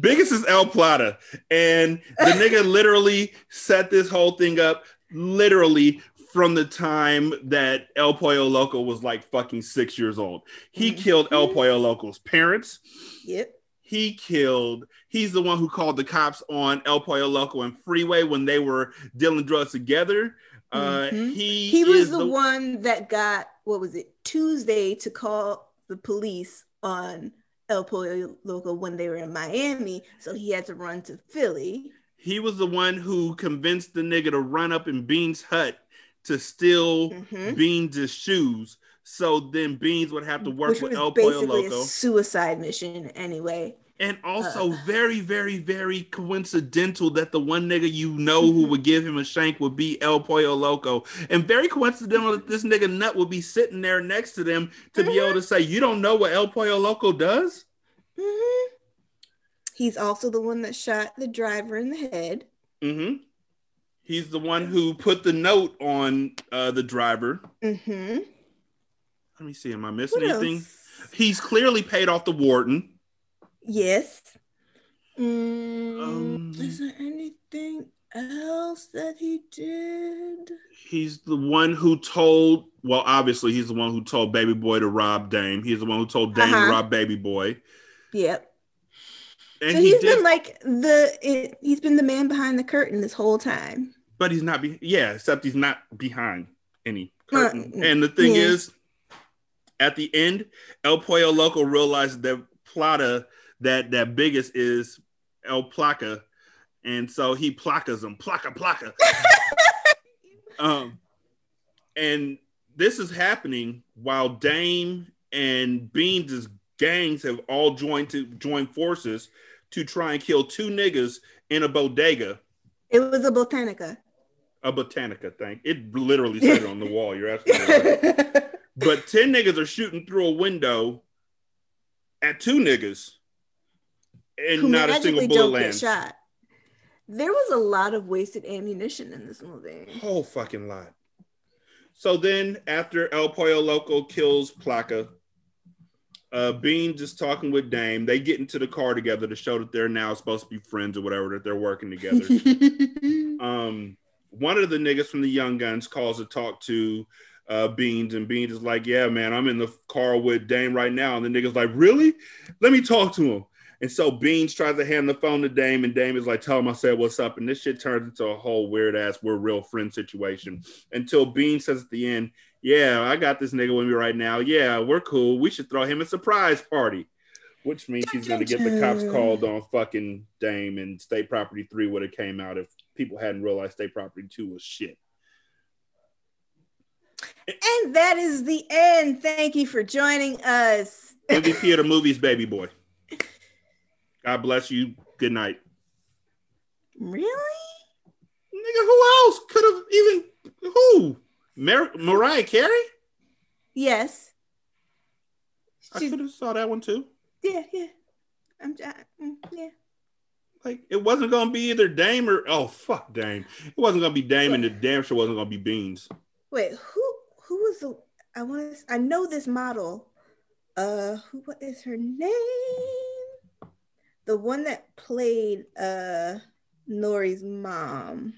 S1: biggest is El Plata, and the nigga literally set this whole thing up literally from the time that El Pollo Loco was like fucking six years old. He killed El Pollo Loco's parents.
S2: Yep.
S1: He killed. He's the one who called the cops on El Pollo Loco and Freeway when they were dealing drugs together. Uh,
S2: Mhm.
S1: He
S2: he was
S1: is
S2: the, one that got what was it Tuesday to call the police on El Pollo Loco when they were in Miami, so he had to run to Philly.
S1: He was the one who convinced the nigga to run up in Beans' hut to steal
S2: Mhm.
S1: Beans' shoes. So then Beans would have to work
S2: which
S1: with El Pollo Loco.
S2: a suicide mission anyway.
S1: And also
S2: Uh.
S1: very, very, very coincidental that the one nigga you know who would give him a shank would be El Pollo Loco. And very coincidental that this nigga nut would be sitting there next to them to be able to say, You don't know what El Pollo Loco does?
S2: Mhm. He's also the one that shot the driver in the head.
S1: Mm-hmm. He's the one who put the note on uh, the driver.
S2: Mm-hmm.
S1: Let me see. Am I missing
S2: What
S1: anything?
S2: else?
S1: He's clearly paid off the warden.
S2: Yes. Mm,
S1: Um,
S2: is there anything? else that he did?
S1: He's the one who told. Well, obviously, he's the one who told Baby Boy to rob Dame. He's the one who told Dame
S2: Uh-huh.
S1: to rob Baby Boy.
S2: Yep.
S1: And
S2: so
S1: he
S2: he's
S1: did,
S2: been like the it, he's been the man behind the curtain this whole time.
S1: But he's not. Be- yeah, except he's not behind any
S2: Uh,
S1: curtain. and the thing
S2: yeah.
S1: is, at the end, El Pollo Loco realizes that Plata, that that biggest is El Placa, and so he placas him, placa placa. um, and this is happening while Dame and Beans' gangs have all joined to join forces to try and kill two niggas in a bodega,
S2: It was a botanica.
S1: A botanica thing. It literally said it on the wall. You're absolutely right. But 10 niggas are shooting through a window at two niggas, and
S2: who
S1: not a single bullet lands.
S2: shot. There was a lot of wasted ammunition in this movie.
S1: Whole fucking lot. So then, after El Pollo Loco kills Placa, uh, Beans is talking with Dame. They get into the car together to show that they're now supposed to be friends or whatever, that they're working together. um, one of the niggas from the Young Guns calls to talk to uh, Beans, and Beans is like, "Yeah, man, I'm in the car with Dame right now." And the nigga's like, "Really? Let me talk to him." And so Beans tries to hand the phone to Dame, and Dame is like, "Tell him I said what's up." And this shit turns into a whole weird ass "we're real friends" situation until Beans says at the end, "Yeah, I got this nigga with me right now. Yeah, we're cool. We should throw him a surprise party." Which means he's going to get the cops called on fucking Dame, and State Property Three would have came out if people hadn't realized State Property Two was shit.
S2: And that is the end. Thank you for joining us.
S1: MVP of the movies, baby boy. God bless you. Good night.
S2: Really?
S1: Nigga, who else could have even who? Mar- Mariah Carey?
S2: Yes.
S1: I could have saw that one too.
S2: Yeah, yeah. I'm I, mm, yeah.
S1: Like it wasn't gonna be either Dame or oh fuck Dame. It wasn't gonna be Dame and the damn sure wasn't gonna be Beans.
S2: Wait, who who was the I want to I know this model. Uh who what is her name? The one that played uh Nori's mom.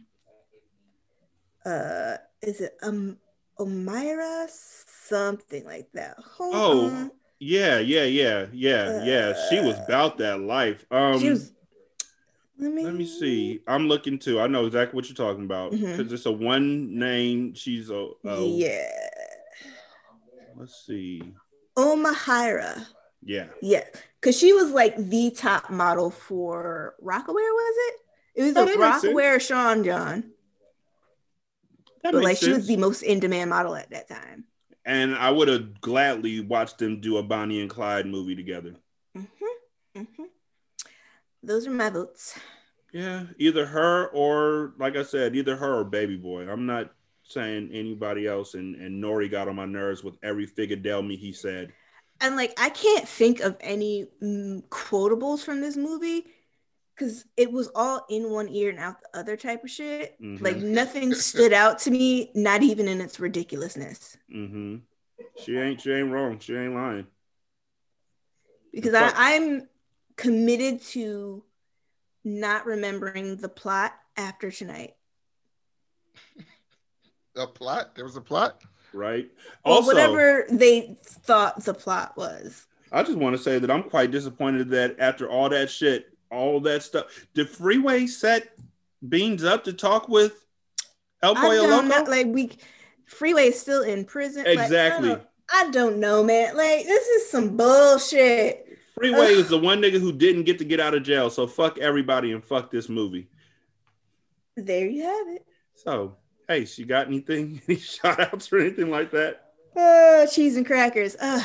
S2: Uh is it um Omira something like that. Hold
S1: Oh
S2: on.
S1: yeah, yeah, yeah, yeah, yeah. She was about that life. Um
S2: She was let me
S1: let me see. I'm looking too. I know exactly what you're talking about because it's a one name. She's a, a
S2: Yeah.
S1: Let's see.
S2: Omahyra.
S1: Yeah.
S2: Yeah, because she was like the top model for Rocawear, was it? It was
S1: Oh,
S2: a. Rocawear Sean John.
S1: That
S2: but like
S1: makes
S2: she was the most in demand model at that time.
S1: And I would have gladly watched them do a Bonnie and Clyde movie together.
S2: hmm Those are my votes.
S1: Yeah, either her or, like I said, either her or Baby Boy. I'm not saying anybody else. And, and Nori got on my nerves with every figure del me he said.
S2: And like I can't think of any mm, quotables from this movie because it was all in one ear and out the other type of shit. Like
S1: Mhm.
S2: nothing stood out to me, not even in its ridiculousness.
S1: hmm She ain't she ain't wrong. She ain't lying.
S2: because. I, I'm committed to not remembering the plot after tonight.
S3: A plot? There was a plot?
S1: Right.
S2: Or
S1: also,
S2: whatever they thought the plot was.
S1: I just want to say that I'm quite disappointed that after all that shit, all that stuff, did Freeway set Beans up to talk with El
S2: I
S1: Pollo Loco?
S2: know, like we Freeway is still in prison. Like, I
S1: Exactly.
S2: don't- I, don't know, man. Like this is some bullshit.
S1: Freeway is the one nigga who didn't get to get out of jail. So fuck everybody and fuck this movie.
S2: There you have it.
S1: So, hey, she got anything? Any shout outs or anything like that?
S2: Uh, cheese and crackers. Uh,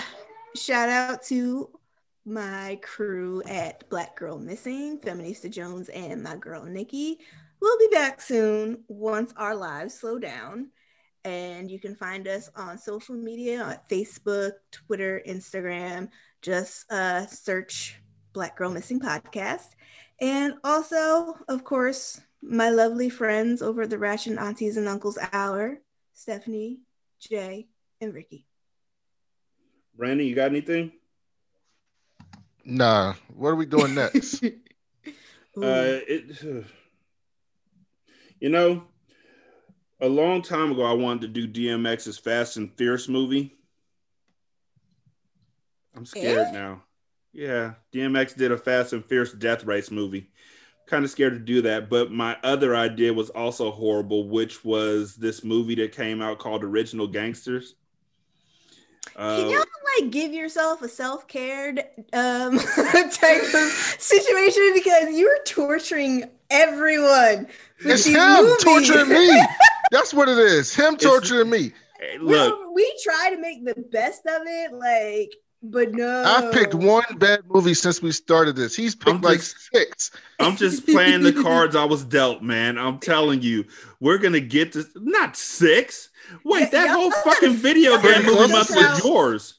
S2: shout out to my crew at Black Girl Missing, Feminista Jones, and my girl Nikki. We'll be back soon once our lives slow down. And you can find us on social media on Facebook, Twitter, Instagram. Just uh, search Black Girl Missing Podcast. And also, of course, my lovely friends over at the Ration Aunties and Uncles Hour, Stephanie, Jay, and Ricky.
S1: Brandon, you got anything?
S3: Nah. What are we doing next?
S1: Uh, it You know, a long time ago, I wanted to do DMX's Fast and Fierce movie. I'm scared
S2: Eh?
S1: now. Yeah, DMX did a Fast and Fierce death race movie. Kind of scared to do that, but my other idea was also horrible, which was this movie that came out called Original Gangsters.
S2: Can
S1: Uh,
S2: y'all like give yourself a self cared um, type of situation because you're torturing everyone. with
S3: It's
S2: these
S3: him
S2: movies.
S3: torturing me. That's what it is. Him torturing me.
S1: look,
S2: No, we try to make the best of it, like, but no.
S3: I've picked one bad movie since we started this. He's picked like six.
S1: I'm just playing the cards I was dealt, man. I'm telling you, we're gonna get to not six. Wait, that whole fucking video game movie month was yours.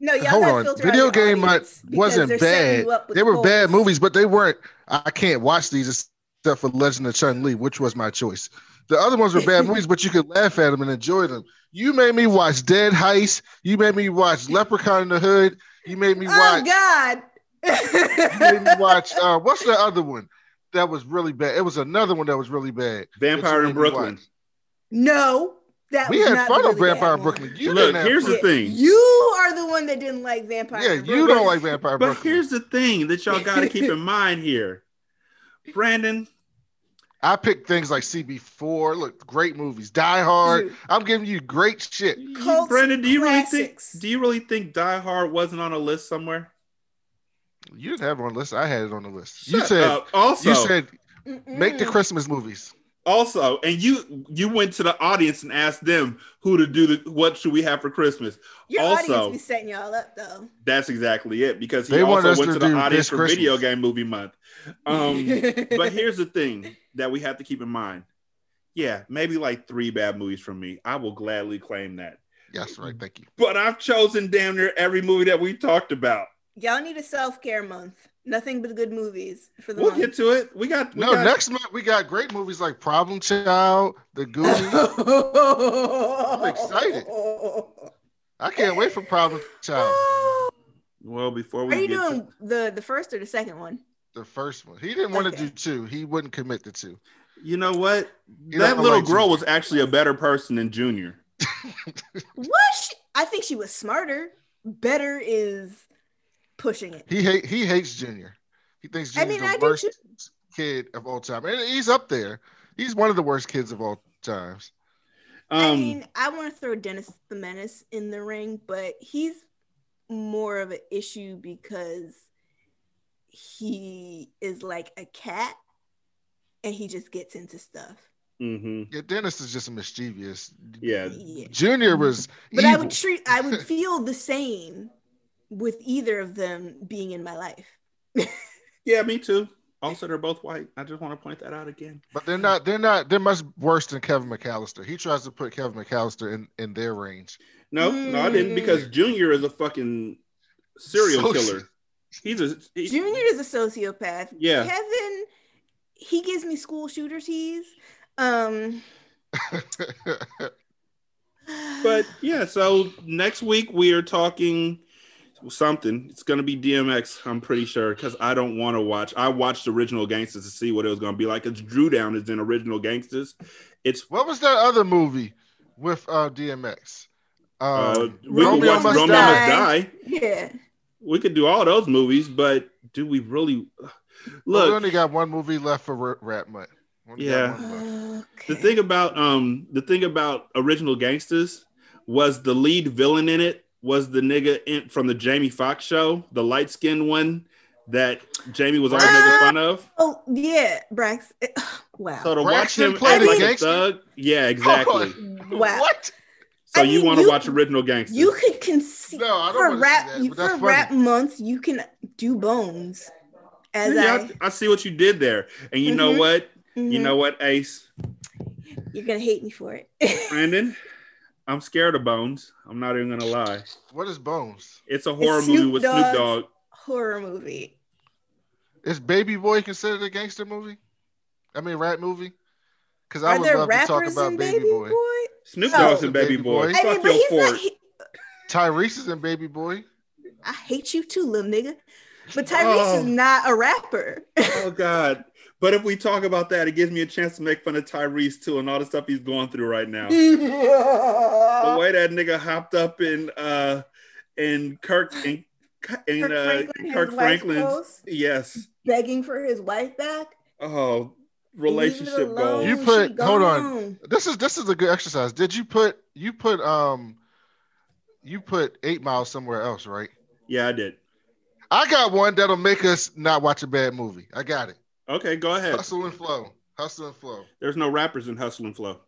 S2: No, y'all
S3: Hold on. Video game
S2: uh, might,
S3: wasn't bad.
S2: you up with
S3: They were bad movies, but they weren't. I can't watch these except for Legend of Chun Li, which was my choice. The other ones were bad movies, but you could laugh at them and enjoy them. You made me watch Dead Heist. You made me watch Leprechaun in the Hood. You made me watch.
S2: Oh
S3: watch.
S2: God!
S3: you made me watch. Uh, what's the other one that was really bad? It was another one that was really bad.
S1: Vampire in Brooklyn.
S2: No, that
S3: We had
S2: not
S3: fun
S2: the
S3: on
S2: really
S3: Vampire Brooklyn. You
S1: Look, here's
S3: fun.
S1: the thing.
S2: You are the one that didn't like Vampire.
S3: Yeah, you don't like Vampire
S1: But
S3: Brooklyn.
S1: here's the thing that y'all got to keep in mind here, Brandon.
S3: I picked things like CB4. Look, great movies. Die Hard. I'm giving you great shit.
S2: Cult
S1: Brandon, do you really think? Do you really think Die Hard wasn't on a list somewhere?
S3: You didn't have it on the list. I had it on the list. you said
S1: up. Also-
S3: you said make the Christmas movies.
S1: Also, and you you went to the audience and asked them who to do the what should we have for Christmas.
S2: Your
S1: also,
S2: audience be setting y'all up though.
S1: That's exactly it because he
S3: They
S1: also went
S3: to
S1: to the audience
S3: this
S1: for video game movie month. Um, but here's the thing that we have to keep in mind. Yeah, maybe like three bad movies from me. I will gladly claim that.
S3: Yes, right. Thank you.
S1: But I've chosen damn near every movie that we talked about.
S2: Y'all need a self care month. Nothing but good movies for the
S1: We'll
S2: month.
S1: get to it. We got we
S3: No,
S1: got,
S3: next month we got great movies like Problem Child, The Goonies. I'm excited. I can't wait for Problem Child.
S1: Well, before we
S2: Are you
S1: get to-
S2: doing the the first or the second one?
S3: The first one. He didn't want to do two. He wouldn't commit to two.
S1: you know what?
S3: You
S1: that little
S3: like
S1: girl
S3: Junior.
S1: was actually a better person than Junior.
S2: What? She, I think she was smarter. Better is pushing it.
S3: He hate he hates Junior. He thinks
S2: I
S3: Junior's
S2: mean, I
S3: the
S2: do
S3: worst kid of all time. And he's up there. He's one of the worst kids of all times.
S2: I
S1: Um,
S2: mean, I want to throw Dennis the Menace in the ring, but he's more of an issue because he is like a cat and he just gets into stuff.
S1: hmm
S3: Yeah, Dennis is just a mischievous.
S1: Yeah.
S3: Junior was
S2: But I would treat I would feel the same with either of them being in my life.
S1: Yeah, me too. Also, they're both white. I just want to point that out again.
S3: But they're not. They're not. They're much worse than Kevin McAllister. He tries to put Kevin McAllister in in their range.
S1: No, no, I didn't because Junior is a fucking serial
S3: Soci-
S1: killer. He's a he-
S2: Junior is a sociopath.
S1: Yeah.
S2: Kevin, he gives me school shooter tease. Um,
S1: but yeah. So next week we are talking something. It's gonna be DMX. I'm pretty sure because I don't want to watch. I watched Original Gangsters to see what it was gonna be like. It's Drew Down is in Original Gangsters. It's
S3: what was that other movie with uh, DMX?
S1: uh,
S3: Um,
S1: we can
S3: Romeo
S1: watch
S3: Must
S1: Romeo
S3: Die.
S1: Must Die.
S2: yeah.
S1: We could do all those movies, but do we really?
S3: Well,
S1: Look,
S3: we only got one movie left for Ra- Rat Mutt.
S1: Yeah.
S3: one left.
S1: The thing about um the thing about original gangsters was the lead villain in it was the nigga in, from the Jamie Foxx show, the light skinned one that Jamie was always making fun of.
S2: Oh yeah, Brax. Wow.
S1: So to watch him
S3: play
S1: act
S3: a
S1: like a thug, yeah, exactly.
S2: Wow.
S3: What?
S1: So
S2: I
S1: you want to watch original gangsters?
S2: You could conceive
S3: No,
S2: for rap
S3: that,
S2: you, for
S3: funny.
S2: rap month. You can do bones. As
S1: Yeah,
S2: I,
S1: I, I see what you did there, and you know
S2: Mhm.
S1: what? You
S2: Mhm.
S1: know what, Ace,
S2: you're gonna hate me for it.
S1: Brandon. I'm scared of Bones. I'm not even gonna lie.
S3: What is Bones?
S1: It's a horror
S2: Snoop
S1: movie with Snoop Dogg.
S2: Horror movie.
S3: Is Baby Boy considered a gangster movie? I mean, rap movie? Because I
S2: Are
S3: would
S2: there
S3: love to talk about Baby,
S2: Baby
S3: Boy.
S2: Boy?
S1: Snoop
S2: No.
S1: Dogg's and Baby,
S3: Baby
S1: Boy.
S3: Boy.
S2: I mean,
S1: Fuck your
S2: he's not. he-
S3: Tyrese is in Baby Boy.
S2: I hate you too, little nigga. But Tyrese
S1: Oh.
S2: is not a rapper.
S1: Oh God. But if we talk about that, it gives me a chance to make fun of Tyrese too and all the stuff he's going through right now. the way that nigga hopped up in uh in Kirk in, in
S2: Kirk
S1: uh,
S2: Franklin,
S1: Kirk Franklin's
S2: post?
S1: yes.
S2: Begging for his wife back.
S1: Oh, relationship goals.
S3: You put hold on. This is this is a good exercise. Did you put you put um you put eight miles somewhere else, right?
S1: Yeah, I did.
S3: I got one that'll make us not watch a bad movie. I got it.
S1: Okay, go ahead.
S3: Hustle and flow. Hustle and flow.
S1: There's no rappers in Hustle and Flow,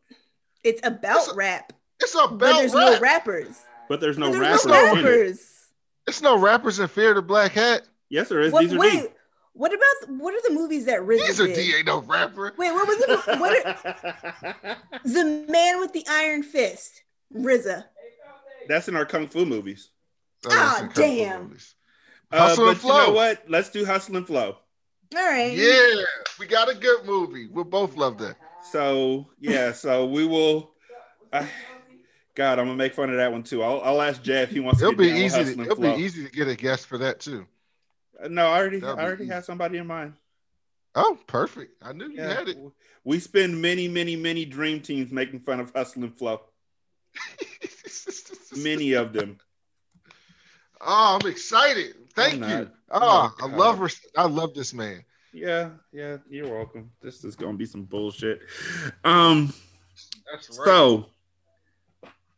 S2: It's about rap.
S3: It's about
S2: but there's no rappers.
S1: but there's no
S2: But
S1: rappers.
S2: there's no
S1: in it.
S2: rappers.
S3: It's no rappers in Fear the Black Hat.
S1: Yes, there is.
S2: What,
S1: These are
S2: wait,
S1: deep.
S2: what about what are the movies that RZA
S3: These are
S2: did?
S3: D ain't no rapper.
S2: Wait, what was it? What are, the man with the iron fist, RZA.
S1: That's in our kung fu movies.
S2: Ah, damn.
S1: Uh,
S3: Hustle
S1: but
S3: and
S1: you know
S3: Flow.
S1: what? Let's do Hustle and Flow.
S2: All right.
S3: Yeah, we got a good movie. We both love that.
S1: So yeah, so we will. I, God, I'm gonna make fun of that one too. I'll, I'll ask Jay if he wants to.
S3: It'll
S1: get
S3: be easy. To, it'll
S1: Flow.
S3: be easy to get a guest for that too.
S1: Uh, No, I already, I
S3: That'll be
S1: already
S3: easy.
S1: had somebody in mind.
S3: Oh, perfect. I knew you had it.
S1: We spend many, many, many dream teams making fun of Hustle and Flow. many of them.
S3: Oh, I'm excited. Thank
S1: I'm
S3: you.
S1: not.
S3: Oh, I love I love this man.
S1: Yeah, yeah, you're welcome. This is gonna be some bullshit. Um,
S3: That's right.
S1: so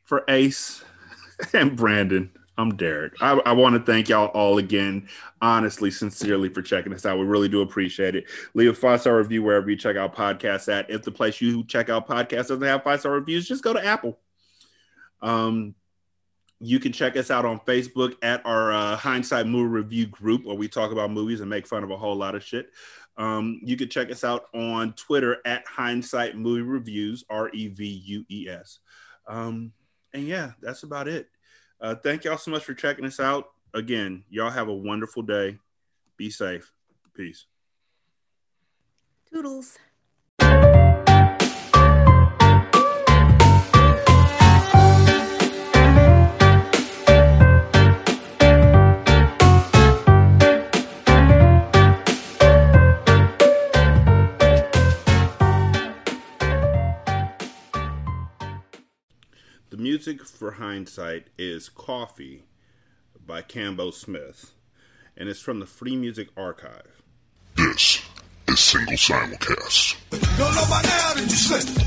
S1: for Ace and Brandon, I'm Derek. I, I want to thank y'all all again, honestly, sincerely, for checking us out. We really do appreciate it. Leave a five star review wherever you check out podcasts at. If the place you check out podcasts doesn't have five star reviews, just go to Apple. Um, you can check us out on Facebook at our uh, Hindsight Movie Review group, where we talk about movies and make fun of a whole lot of shit. Um, you can check us out on Twitter at Hindsight Movie Reviews, R E V U E S. Um, and yeah, that's about it. Uh, thank y'all so much for checking us out. Again, y'all have a wonderful day. Be safe. Peace.
S2: Toodles.
S1: Music for Hindsight is Coffee by Cambo Smith, and it's from the Free Music Archive.
S25: This is Single Simulcast.
S17: Don't know by now that you slip.